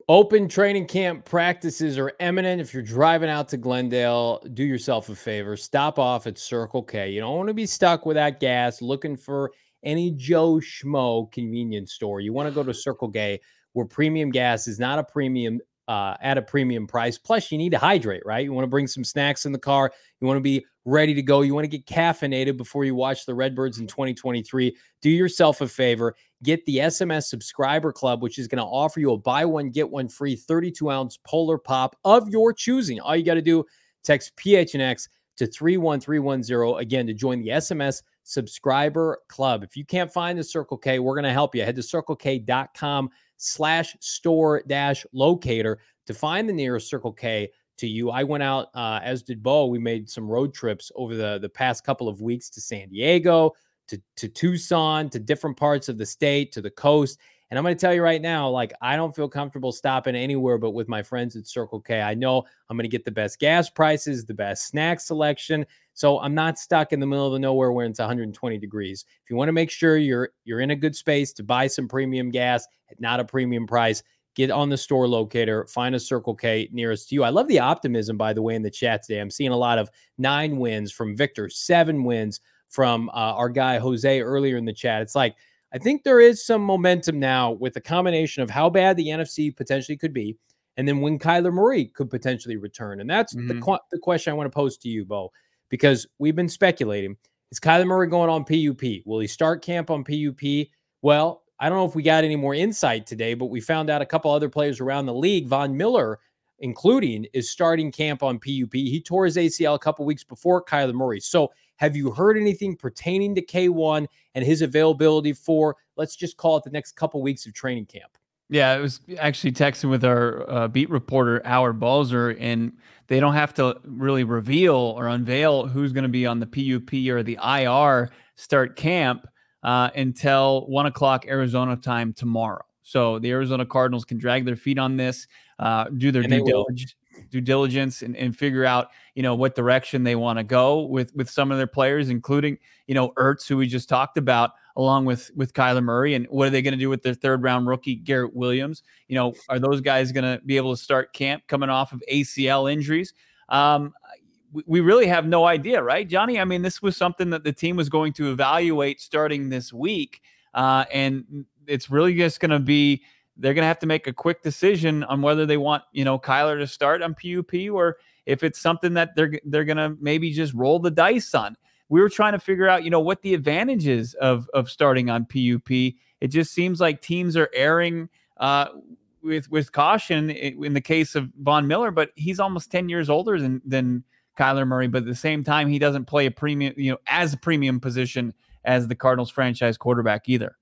A: Open training camp practices are imminent. If you're driving out to Glendale, do yourself a favor. Stop off at Circle K. You don't want to be stuck without gas looking for any Joe Schmo convenience store. You want to go to Circle K where premium gas is not a premium uh, at a premium price. Plus, you need to hydrate, right? You want to bring some snacks in the car. You want to be ready to go. You want to get caffeinated before you watch the Redbirds in 2023. Do yourself a favor. Get the SMS subscriber club, which is going to offer you a buy one, get one free 32 ounce polar pop of your choosing. All you got to do, text PHNX to 31310 again to join the SMS subscriber club. If you can't find the Circle K, we're going to help you. Head to circlek.com slash store dash locator to find the nearest Circle K to you. I went out, uh, as did Bo. We made some road trips over the, the past couple of weeks to San Diego, to, to Tucson, to different parts of the state, to the coast. And I'm going to tell you right now, like, I don't feel comfortable stopping anywhere but with my friends at Circle K. I know I'm going to get the best gas prices, the best snack selection. So I'm not stuck in the middle of nowhere where it's 120 degrees. If you want to make sure you're you're in a good space to buy some premium gas at not a premium price, get on the store locator, find a Circle K nearest to you. I love the optimism, by the way, in the chat today. I'm seeing a lot of nine wins from Victor, seven wins from uh, our guy Jose earlier in the chat. It's like, I think there is some momentum now with the combination of how bad the NFC potentially could be, and then when Kyler Murray could potentially return. And that's mm-hmm. the, qu- the question I want to pose to you, Bo, because we've been speculating. Is Kyler Murray going on PUP? Will he start camp on PUP? Well, I don't know if we got any more insight today, but we found out a couple other players around the league, Von Miller, including, is starting camp on PUP. He tore his ACL a couple weeks before Kyler Murray. So, have you heard anything pertaining to K1 and his availability for, let's just call it the next couple weeks of training camp?
B: Yeah, I was actually texting with our uh, beat reporter Howard Balzer, and they don't have to really reveal or unveil who's going to be on the PUP or the IR start camp uh, until one o'clock Arizona time tomorrow. So the Arizona Cardinals can drag their feet on this, uh, do their due diligence, due diligence, and, and figure out you know what direction they want to go with with some of their players, including you know Ertz, who we just talked about, along with with Kyler Murray, and what are they going to do with their third round rookie Garrett Williams? You know, are those guys going to be able to start camp coming off of ACL injuries? Um, we really have no idea, right, Johnny? I mean, this was something that the team was going to evaluate starting this week, uh, and it's really just going to be they're going to have to make a quick decision on whether they want you know Kyler to start on PUP or if it's something that they're they're going to maybe just roll the dice on. We were trying to figure out, you know, what the advantages of of starting on PUP. It just seems like teams are erring uh, with with caution in the case of Von Miller, but he's almost ten years older than than Kyler Murray, but at the same time, he doesn't play a premium, you know, as a premium position as the Cardinals franchise quarterback either.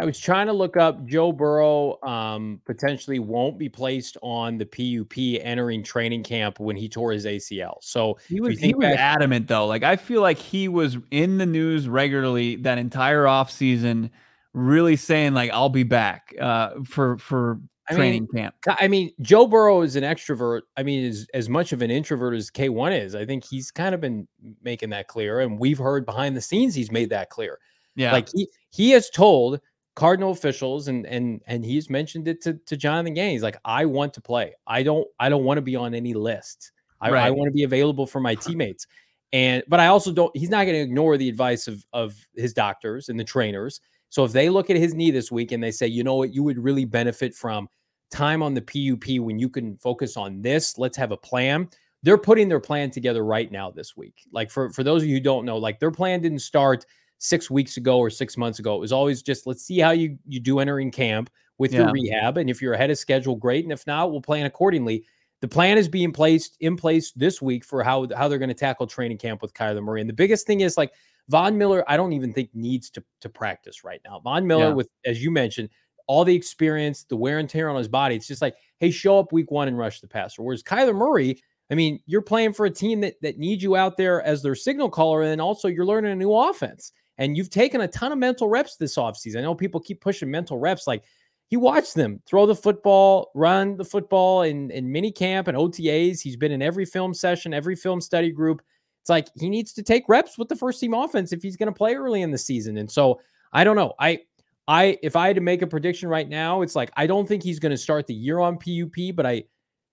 A: I was trying to look up Joe Burrow um, potentially won't be placed on the PUP entering training camp when he tore his ACL. So
B: he was, he was back- adamant though. Like I feel like he was in the news regularly that entire offseason, really saying like I'll be back uh, for for I training
A: mean,
B: camp.
A: I mean, Joe Burrow is an extrovert. I mean, is as much of an introvert as K1 is. I think he's kind of been making that clear, and we've heard behind the scenes he's made that clear. Yeah, like he he has told Cardinal officials and and and he's mentioned it to to Jonathan Gann. He's like, I want to play. I don't I don't want to be on any list. I, right. I want to be available for my teammates. And but I also don't. He's not going to ignore the advice of of his doctors and the trainers. So if they look at his knee this week and they say, you know what, you would really benefit from time on the PUP when you can focus on this. Let's have a plan. They're putting their plan together right now this week. Like for for those of you who don't know, like their plan didn't start six weeks ago or six months ago. It was always just let's see how you you do entering camp with yeah. your rehab, and if you're ahead of schedule, great. And if not, we'll plan accordingly. The plan is being placed in place this week for how how they're going to tackle training camp with Kyler Murray. And the biggest thing is like Von Miller, I don't even think needs to to practice right now. Von Miller, yeah. with as you mentioned, all the experience, the wear and tear on his body. It's just like, hey, show up week one and rush the passer. Whereas Kyler Murray, I mean, you're playing for a team that that needs you out there as their signal caller, and also you're learning a new offense. And you've taken a ton of mental reps this offseason. I know people keep pushing mental reps. Like he watched them throw the football, run the football in, in mini camp and OTAs. He's been in every film session, every film study group. It's like he needs to take reps with the first team offense if he's going to play early in the season. And so I don't know. I I if I had to make a prediction right now, it's like I don't think he's going to start the year on PUP, but I,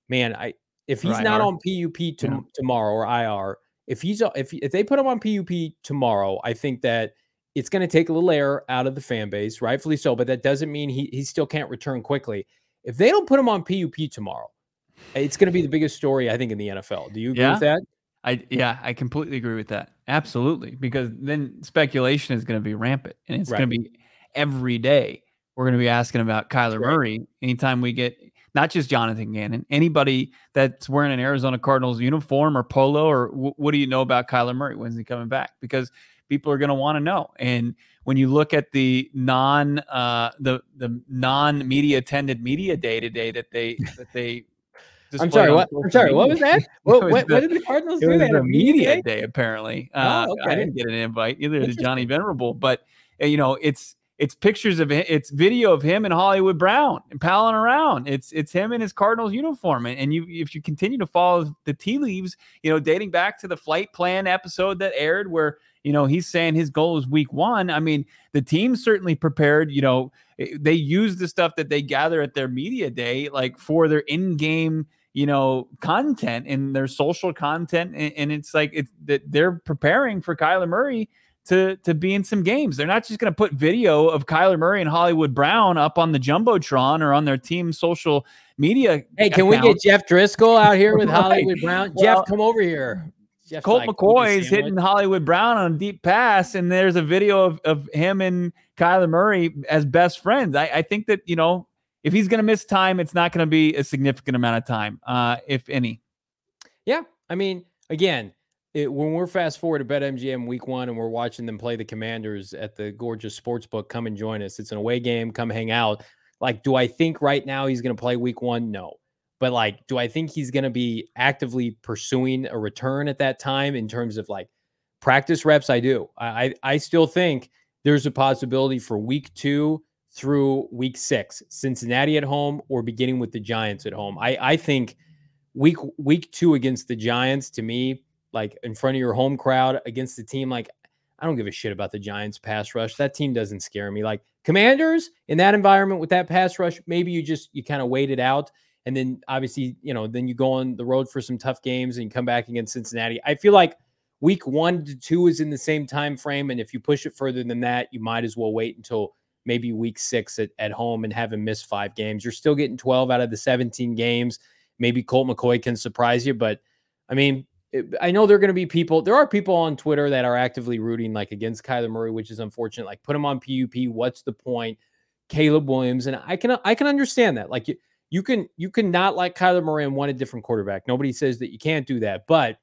A: man, I if he's not on PUP to, yeah. tomorrow or IR, if he's uh, if if they put him on PUP tomorrow, I think that it's going to take a little air out of the fan base, rightfully so. But that doesn't mean he he still can't return quickly. If they don't put him on PUP tomorrow, it's going to be the biggest story I think in the NFL. Do you agree
B: yeah.
A: with that?
B: I yeah, I completely agree with that. Absolutely, because then speculation is going to be rampant, and it's right. going to be every day. We're going to be asking about Kyler right. Murray anytime we get not just Jonathan Gannon, anybody that's wearing an Arizona Cardinals uniform or polo, or w- what do you know about Kyler Murray? When's he coming back? Because people are going to want to know. And when you look at the non uh, the the non media attended media day today that they that they
A: I'm sorry. What? I'm sorry. What was that? What, was what, the, what, did the Cardinals do? They
B: had a media day? apparently. Uh, oh, okay. I didn't get an invite either to Johnny Venerable, but uh, you know, it's it's pictures of it, it's video of him and Hollywood Brown and palling around. It's it's him in his Cardinals uniform, and, and you if you continue to follow the tea leaves, you know, dating back to the flight plan episode that aired where you know he's saying his goal is week one. I mean, the team certainly prepared. You know, eh, they use the stuff that they gather at their media day, like for their in-game you know content and their social content and, and it's like it's that they're preparing for Kyler Murray to to be in some games. They're not just going to put video of Kyler Murray and Hollywood Brown up on the jumbotron or on their team social media.
A: Hey, can we get Jeff Driscoll out here with right. Hollywood Brown? well, Jeff, come over here.
B: Jeff's Colt like, McCoy is hitting Hollywood Brown on a deep pass, and there's a video of, of him and Kyler Murray as best friends. I, I think that you know if he's going to miss time, it's not going to be a significant amount of time, uh, if any.
A: Yeah, I mean, again, it, when we're fast forward to BetMGM week one and we're watching them play the Commanders at the gorgeous sports book, come and join us. It's an away game. Come hang out. Like, do I think right now he's going to play week one? No. But like, do I think he's going to be actively pursuing a return at that time in terms of like practice reps? I do. I I still think there's a possibility for week two through week six, Cincinnati at home or beginning with the Giants at home. I I think week week two against the Giants to me like in front of your home crowd against the team like I don't give a shit about the Giants pass rush. That team doesn't scare me. Like Commanders in that environment with that pass rush, maybe you just you kind of wait it out and then obviously, you know, then you go on the road for some tough games and you come back against Cincinnati. I feel like week 1 to 2 is in the same time frame and if you push it further than that, you might as well wait until maybe week 6 at, at home and have him miss 5 games. You're still getting 12 out of the 17 games. Maybe Colt McCoy can surprise you, but I mean, I know there are going to be people. There are people on Twitter that are actively rooting like against Kyler Murray, which is unfortunate. Like put him on PUP. What's the point? Caleb Williams, and I can I can understand that. Like you, you can you can not like Kyler Murray and want a different quarterback. Nobody says that you can't do that, but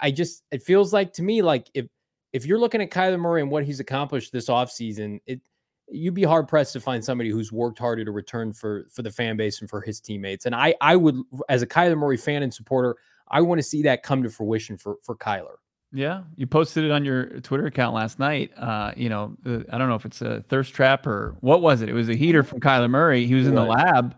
A: I just it feels like to me like if if you're looking at Kyler Murray and what he's accomplished this offseason, it you'd be hard pressed to find somebody who's worked harder to return for for the fan base and for his teammates. And I I would as a Kyler Murray fan and supporter, I want to see that come to fruition for for Kyler.
B: Yeah, you posted it on your Twitter account last night. Uh, you know, I don't know if it's a thirst trap or what was it. It was a heater from Kyler Murray. He was in the lab,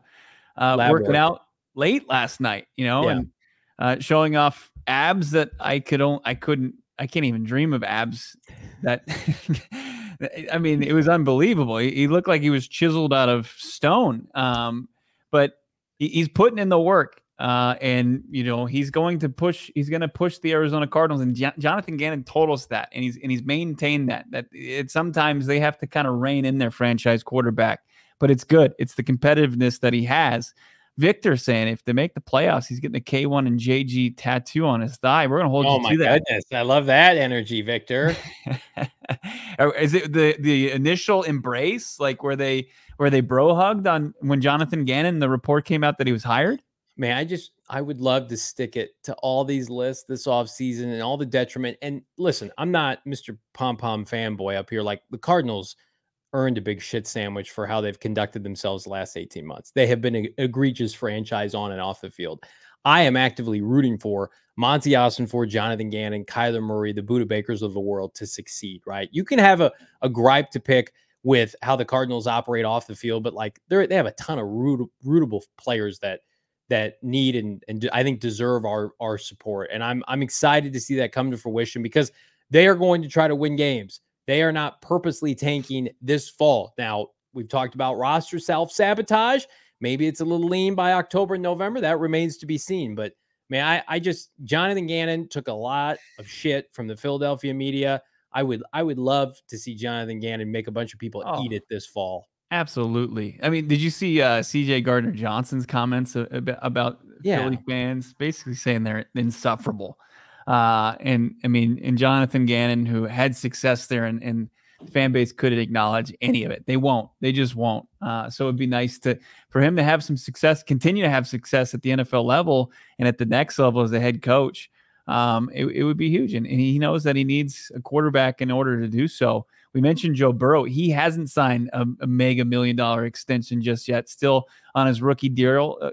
B: uh, lab working work. out late last night. You know, yeah. and uh, showing off abs that I could only, I couldn't, I can't even dream of abs. That I mean, it was unbelievable. He, he, looked like he was chiseled out of stone. Um, but he, he's putting in the work. Uh, and you know he's going to push. He's going to push the Arizona Cardinals, and J- Jonathan Gannon told us that, and he's and he's maintained that. That it sometimes they have to kind of rein in their franchise quarterback, but it's good. It's the competitiveness that he has. Victor saying if they make the playoffs, he's getting a K1 and JG tattoo on his thigh. We're gonna hold oh you to that.
A: Goodness. I love that energy, Victor.
B: Is it the the initial embrace, like where they where they bro hugged on when Jonathan Gannon the report came out that he was hired?
A: Man, I just I would love to stick it to all these lists this off season and all the detriment. And listen, I'm not Mr. Pom Pom fanboy up here. Like the Cardinals earned a big shit sandwich for how they've conducted themselves the last 18 months. They have been an egregious franchise on and off the field. I am actively rooting for Monti Ossenfort Jonathan Gannon, Kyler Murray, the Budda Bakers of the world to succeed, right? You can have a, a gripe to pick with how the Cardinals operate off the field, but like they they have a ton of root, rootable players that that need and and I think deserve our our support. And I'm I'm excited to see that come to fruition because they are going to try to win games. They are not purposely tanking this fall. Now, we've talked about roster self sabotage. Maybe it's a little lean by October and November. That remains to be seen. But man, I, I just Jonathan Gannon took a lot of shit from the Philadelphia media. I would I would love to see Jonathan Gannon make a bunch of people
B: Oh.
A: eat it this fall.
B: Absolutely. I mean, did you see uh, CJ Gardner Johnson's comments a- a bit about
A: Yeah.
B: Philly fans basically saying they're insufferable? Uh, and I mean, and Jonathan Gannon, who had success there, and, and the fan base couldn't acknowledge any of it. They won't. They just won't. Uh, so it'd be nice to for him to have some success, continue to have success at the NFL level and at the next level as a head coach. Um, it, it would be huge, and, and he knows that he needs a quarterback in order to do so. We mentioned Joe Burrow. He hasn't signed a, a mega million dollar extension just yet. Still on his rookie deal. Uh,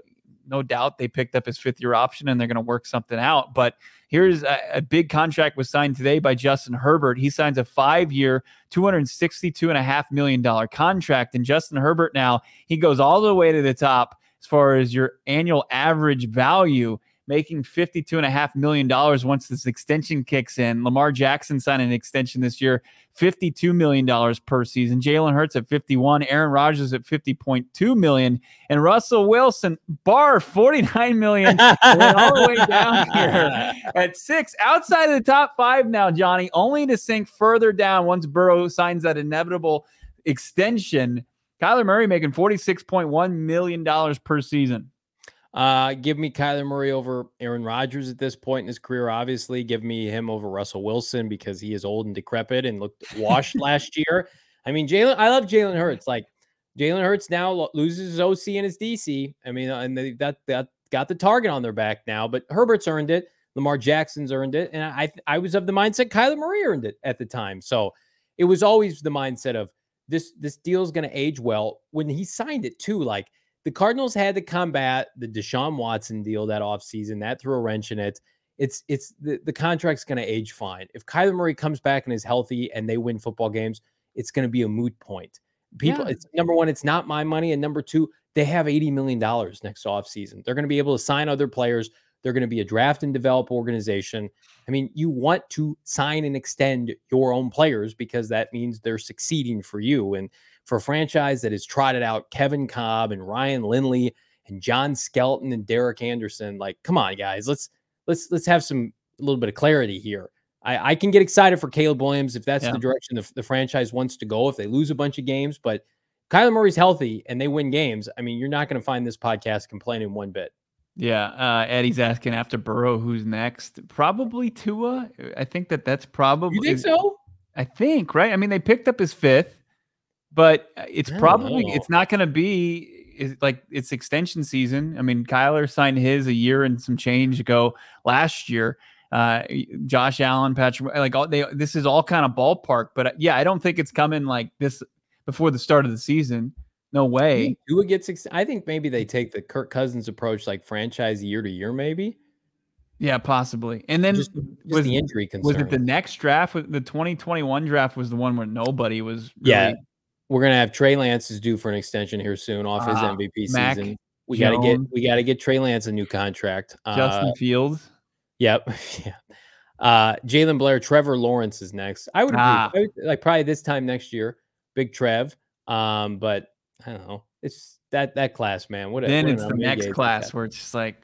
B: no doubt they picked up his fifth year option and they're going to work something out. But here's a, a big contract was signed today by Justin Herbert. He signs a five year, $262.5 million contract. And Justin Herbert now, he goes all the way to the top as far as your annual average value making $52.5 million once this extension kicks in. Lamar Jackson signed an extension this year, $52 million per season. Jalen Hurts at 51, Aaron Rodgers at 50.2 million, and Russell Wilson, bar 49 million, went all the way down here at six, outside of the top five now, Johnny, only to sink further down once Burrow signs that inevitable extension. Kyler Murray making $46.1 million per season.
A: Uh, give me Kyler Murray over Aaron Rodgers at this point in his career. Obviously, give me him over Russell Wilson because he is old and decrepit and looked washed last year. I mean, Jalen, I love Jalen Hurts. Like Jalen Hurts now loses his OC and his DC. I mean, and they that that got the target on their back now, but Herbert's earned it. Lamar Jackson's earned it, and I I was of the mindset Kyler Murray earned it at the time. So it was always the mindset of this this deal's going to age well. When he signed it too, like the Cardinals had to combat the Deshaun Watson deal that offseason. That threw a wrench in it. It's it's the, the contract's going to age fine. If Kyler Murray comes back and is healthy and they win football games, it's going to be a moot point. People,
B: Yeah.
A: it's number one, it's not my money, and number two, they have $80 million next offseason. They're going to be able to sign other players. They're going to be a draft and develop organization. I mean, you want to sign and extend your own players because that means they're succeeding for you. And for a franchise that has trotted out Kevin Kolb and Ryan Lindley and John Skelton and Derek Anderson, like, come on, guys, let's let's let's have some a little bit of clarity here. I, I can get excited for Caleb Williams if that's
B: Yeah.
A: the direction the, the franchise wants to go. If they lose a bunch of games, but Kyler Murray's healthy and they win games, I mean, you're not going to find this podcast complaining one bit.
B: Yeah, uh, Eddie's asking after Burrow, who's next? Probably Tua. I think that that's probably.
A: You think so?
B: I think right. I mean, they picked up his fifth, but uh, it's probably
A: know.
B: it's not going to be is like it's extension season. I mean, Kyler signed his a year and some change ago last year. Uh, Josh Allen, Patrick, like all they this is all kind of ballpark. But uh, yeah, I don't think it's coming like this before the start of the season. No way.
A: think Tua gets. Ex- I think maybe they take the Kirk Cousins approach, like franchise year to year, maybe.
B: Yeah, possibly. And then
A: Just, just
B: was-
A: the injury concern.
B: was it the next draft? The 2021 draft was the one where nobody was. Really,
A: Yeah, we're gonna have Trey Lance is due for an extension here soon off his
B: Ah,
A: MVP
B: Mac
A: season. We got to get we got to get Trey Lance a new contract.
B: Justin
A: Uh,
B: Fields.
A: yep, yeah. Uh, Jalen Blair, Trevor Lawrence is next. I would agree.
B: Ah.
A: I would- like probably this time next year, Big Trev. Um, but I don't know. It's that that class, man. What
B: Then
A: what
B: it's the next class
A: class.
B: where it's just like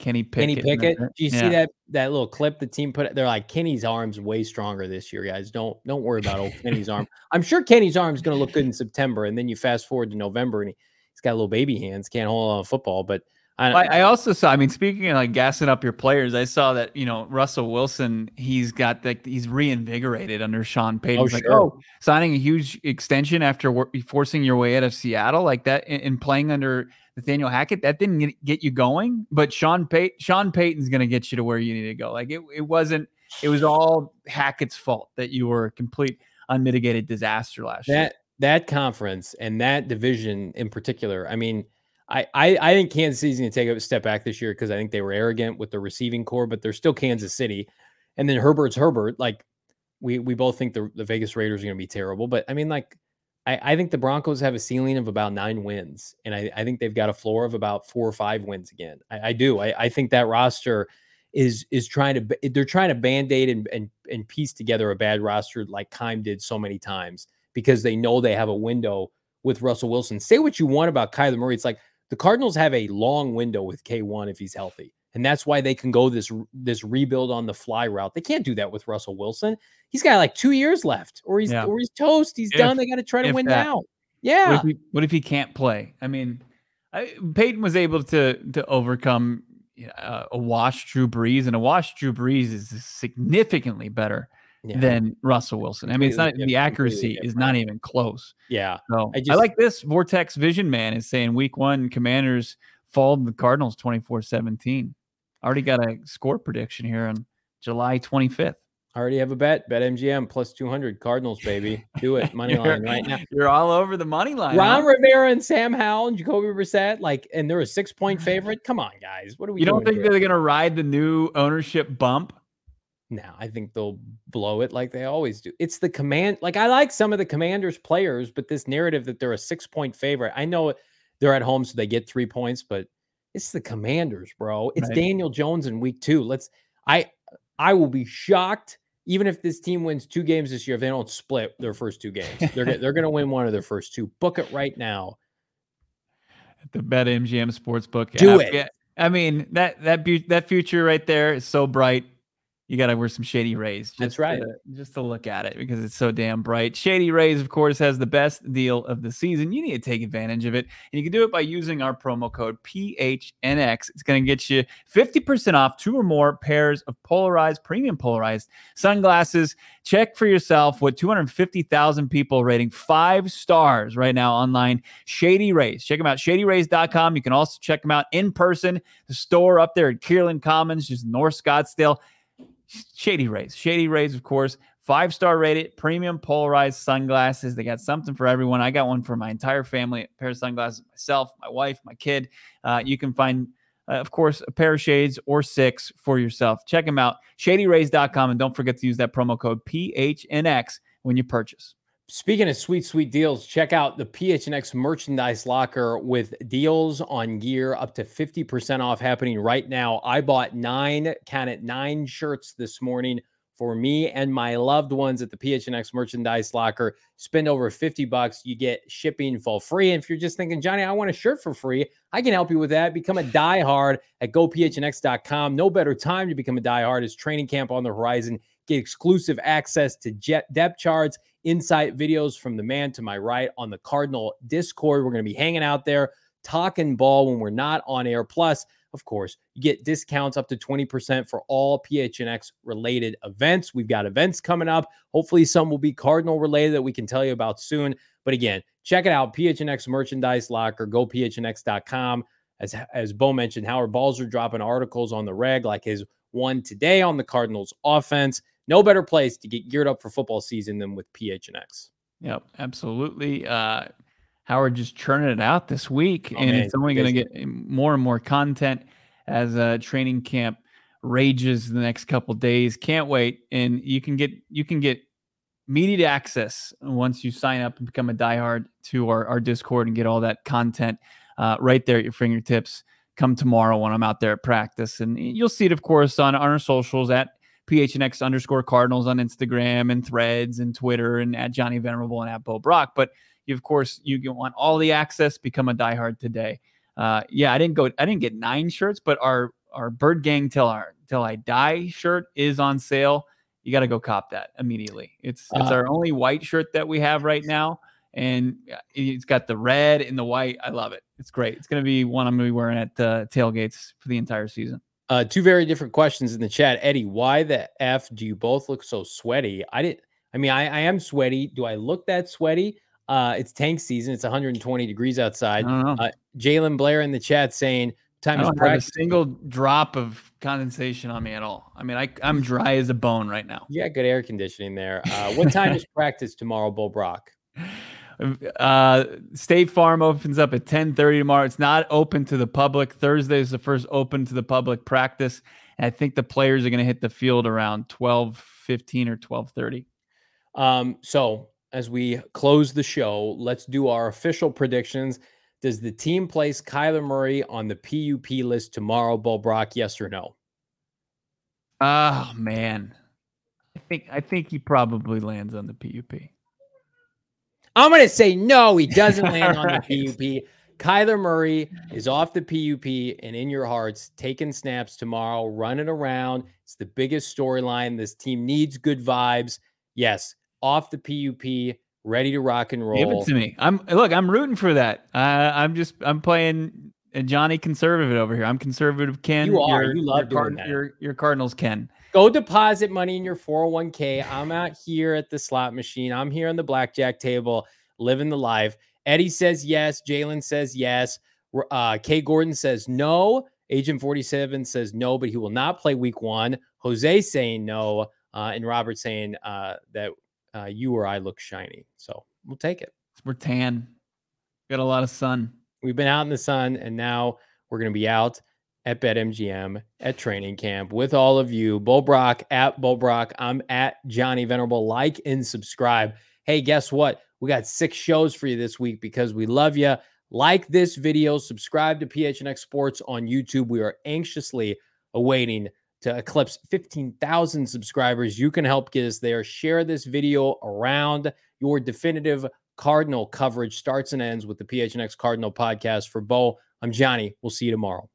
B: Kenny Pickett.
A: Kenny Pickett. Do you see that that little clip the team put? They're like Kenny's arms way stronger this year, guys. Don't don't worry about old Kenny's arm. I'm sure Kenny's arm is going to look good in September, and then you fast forward to November, and he, he's got little baby hands, can't hold on a football. But I,
B: I, I also saw. I mean, speaking of like gassing up your players, I saw that you know Russell Wilson. He's got like he's reinvigorated under Sean Payton.
A: Oh,
B: He's like, oh,
A: sure.
B: oh, signing a huge extension after wor- forcing your way out of Seattle like that and, and playing under Nathaniel Hackett. That didn't get, you going, but Sean Sean Payton's going to get you to where you need to go. Like it, it wasn't. It was all Hackett's fault that you were a complete unmitigated disaster last year.
A: that that conference and that division in particular. I mean, I I, I think Kansas City's going to take a step back this year because I think they were arrogant with the receiving core, but they're still Kansas City. And then Herbert's Herbert. Like we we both think the the Vegas Raiders are going to be terrible, but I mean, like I, I think the Broncos have a ceiling of about nine wins, and I, I think they've got a floor of about four or five wins again. I, I do. I, I think that roster is is trying to they're trying to band-aid and, and and piece together a bad roster like Keim did so many times because they know they have a window with Russell Wilson. Say what you want about Kyler Murray. It's like the Cardinals have a long window with K1 if he's healthy. And that's why they can go this this rebuild on the fly route. They can't do that with Russell Wilson. He's got like two years left, or he's
B: Yeah.
A: or he's toast. He's
B: If-
A: done. They got to try to win
B: that.
A: now.
B: What
A: Yeah,
B: if, he, what if he can't play? I mean, I, Payton was able to to overcome uh, a washed Drew Brees, and a washed Drew Brees is significantly better
A: yeah.
B: than Russell Wilson. I mean, it's not the accuracy is not even close.
A: yeah.
B: So
A: I
B: I, like this. Vortex Vision Man is saying week one Commanders fall to the Cardinals 24-17. Already got a score prediction here on July 25th.
A: I already have a bet. Bet MGM plus two hundred Cardinals, baby. Do it money line right now.
B: you're all over the money line.
A: Ron
B: huh?
A: Rivera and Sam Howell and Jacoby Brissett, like, and they're a six point favorite. Come on, guys. What are we
B: You don't think
A: here?
B: they're going to ride the new ownership bump?
A: No, I think they'll blow it like they always do. It's the command. Like I like some of the commanders players, but this narrative that they're a six point favorite. I know they're at home, so they get three points, but it's the commanders, bro. It's
B: Right.
A: Daniel Jones in week two. Let's I I will be shocked even if this team wins two games this year, if they don't split their first two games. They're they're gonna win one of their first two. Book it right now.
B: at the Bet MGM Sportsbook.
A: Do
B: app.
A: it.
B: Yeah, I mean that that bu- that future right there is so bright. You got to wear some Shady Rays. Just
A: That's right.
B: to- just to look at it because it's so damn bright. Shady Rays, of course, has the best deal of the season. You need to take advantage of it, and you can do it by using our promo code PHNX. It's going to get you 50% off two or more pairs of polarized, premium polarized sunglasses. Check for yourself what 250,000 people rating five stars right now online. Shady Rays. Check them out, shadyrays.com. You can also check them out in person. The store up there at Kierland Commons, just North Scottsdale. Shady Rays. Shady Rays, of course. Five star rated, premium polarized sunglasses. They got something for everyone. I got one for my entire family. A pair of sunglasses, myself, my wife, my kid. Uh, you can find, uh, of course, a pair of shades or six for yourself. Check them out, shadyrays.com. And don't forget to use that promo code PHNX when you purchase.
A: Speaking of sweet, sweet deals, check out the PHNX merchandise locker with deals on gear up to 50% off happening right now. I bought nine, count it, nine shirts this morning for me and my loved ones at the PHNX merchandise locker. Spend over 50 bucks, you get shipping for free. And if you're just thinking, Johnny, I want a shirt for free, I can help you with that. Become a diehard at gophnx.com. No better time to become a diehard as training camp on the horizon. Get exclusive access to jet depth charts insight videos from the man to my right on the Cardinal Discord. We're going to be hanging out there talking ball when we're not on air. Plus, of course, you get discounts up to 20% for all PHNX related events. We've got events coming up. Hopefully, some will be Cardinal related that we can tell you about soon. But again, check it out PHNX merchandise locker, go phnx.com. As, as Bo mentioned, Howard Balzer dropping articles on the reg, like his one today on the Cardinals offense no better place to get geared up for football season than with PHNX.
B: Yep, absolutely. Uh, Howard just churning it out this week,
A: Oh,
B: and
A: man,
B: it's only going to get more and more content as uh, training camp rages the next couple days. Can't wait, and you can get you can get immediate access once you sign up and become a diehard to our, our Discord and get all that content uh, right there at your fingertips. Come tomorrow when I'm out there at practice, and you'll see it, of course, on, on our socials at PHNX underscore Cardinals on Instagram and Threads and Twitter and at Johnny Venerable and at Bo Brack. But you, of course, you want all the access. Become a diehard today. Uh, yeah, I didn't go. I didn't get nine shirts, but our our Bird Gang till our till I die shirt is on sale. You got to go cop that immediately. It's it's
A: Uh,
B: our only white shirt that we have right now, and it's got the red and the white. I love it. It's great. It's gonna be one I'm gonna be wearing at uh, tailgates for the entire season.
A: Uh, two very different questions in the chat. Eddie, why the F do you both look so sweaty? I didn't, I mean, I, I am sweaty. Do I look that sweaty? Uh, it's tank season. It's 120 degrees
B: I
A: outside. Uh, Jalen Blair in the chat saying, time is
B: don't have a single drop of condensation on me at all. I mean, I, I'm dry as a bone right now.
A: Yeah, good air conditioning there. Uh, what time is practice tomorrow, Bo Brack?
B: Uh, State Farm opens up at 10:30 tomorrow. It's not open to the public. Thursday is the first open to the public practice. And I think the players are going to hit the field around 12:15 or 12:30.
A: Um, so as we close the show, let's do our official predictions. Does the team place Kyler Murray on the PUP list tomorrow, Bo Brack? Yes or no?
B: Oh man, I think I think he probably lands on the PUP.
A: I'm going to say no, he doesn't land on right. the PUP. Kyler Murray is off the PUP and in your hearts, taking snaps tomorrow, running around. It's the biggest storyline. This team needs good vibes. Yes, off the PUP, ready to rock and roll.
B: Give it to me. I'm look. I'm rooting for that. Uh, I'm just. I'm playing a Johnny conservative over here. I'm conservative Ken.
A: You are. Your, you love
B: your, Card-. Your, your Cardinals Ken.
A: Go deposit money in your 401k. I'm out here at the slot machine. I'm here on the blackjack table, living the life. Eddie says yes. Jalen says yes. Uh, Kay Gordon says no. Agent 47 says no, but he will not play week one. Jose saying no. Uh, and Robert saying uh, that uh, you or I look shiny. So we'll take it.
B: We're tan. Got a lot of sun.
A: We've been out in the sun, and now we're going to be out at BetMGM at training camp with all of you. Bo Brack at Bo Brack. I'm at Johnny Venerable. Like and subscribe. Hey, guess what? We got six shows for you this week because we love you. Like this video, subscribe to PHNX Sports on YouTube. We are anxiously awaiting to eclipse 15,000 subscribers. You can help get us there. Share this video around. Your definitive Cardinal coverage starts and ends with the PHNX Cardinal podcast. For Bo, I'm Johnny. We'll see you tomorrow.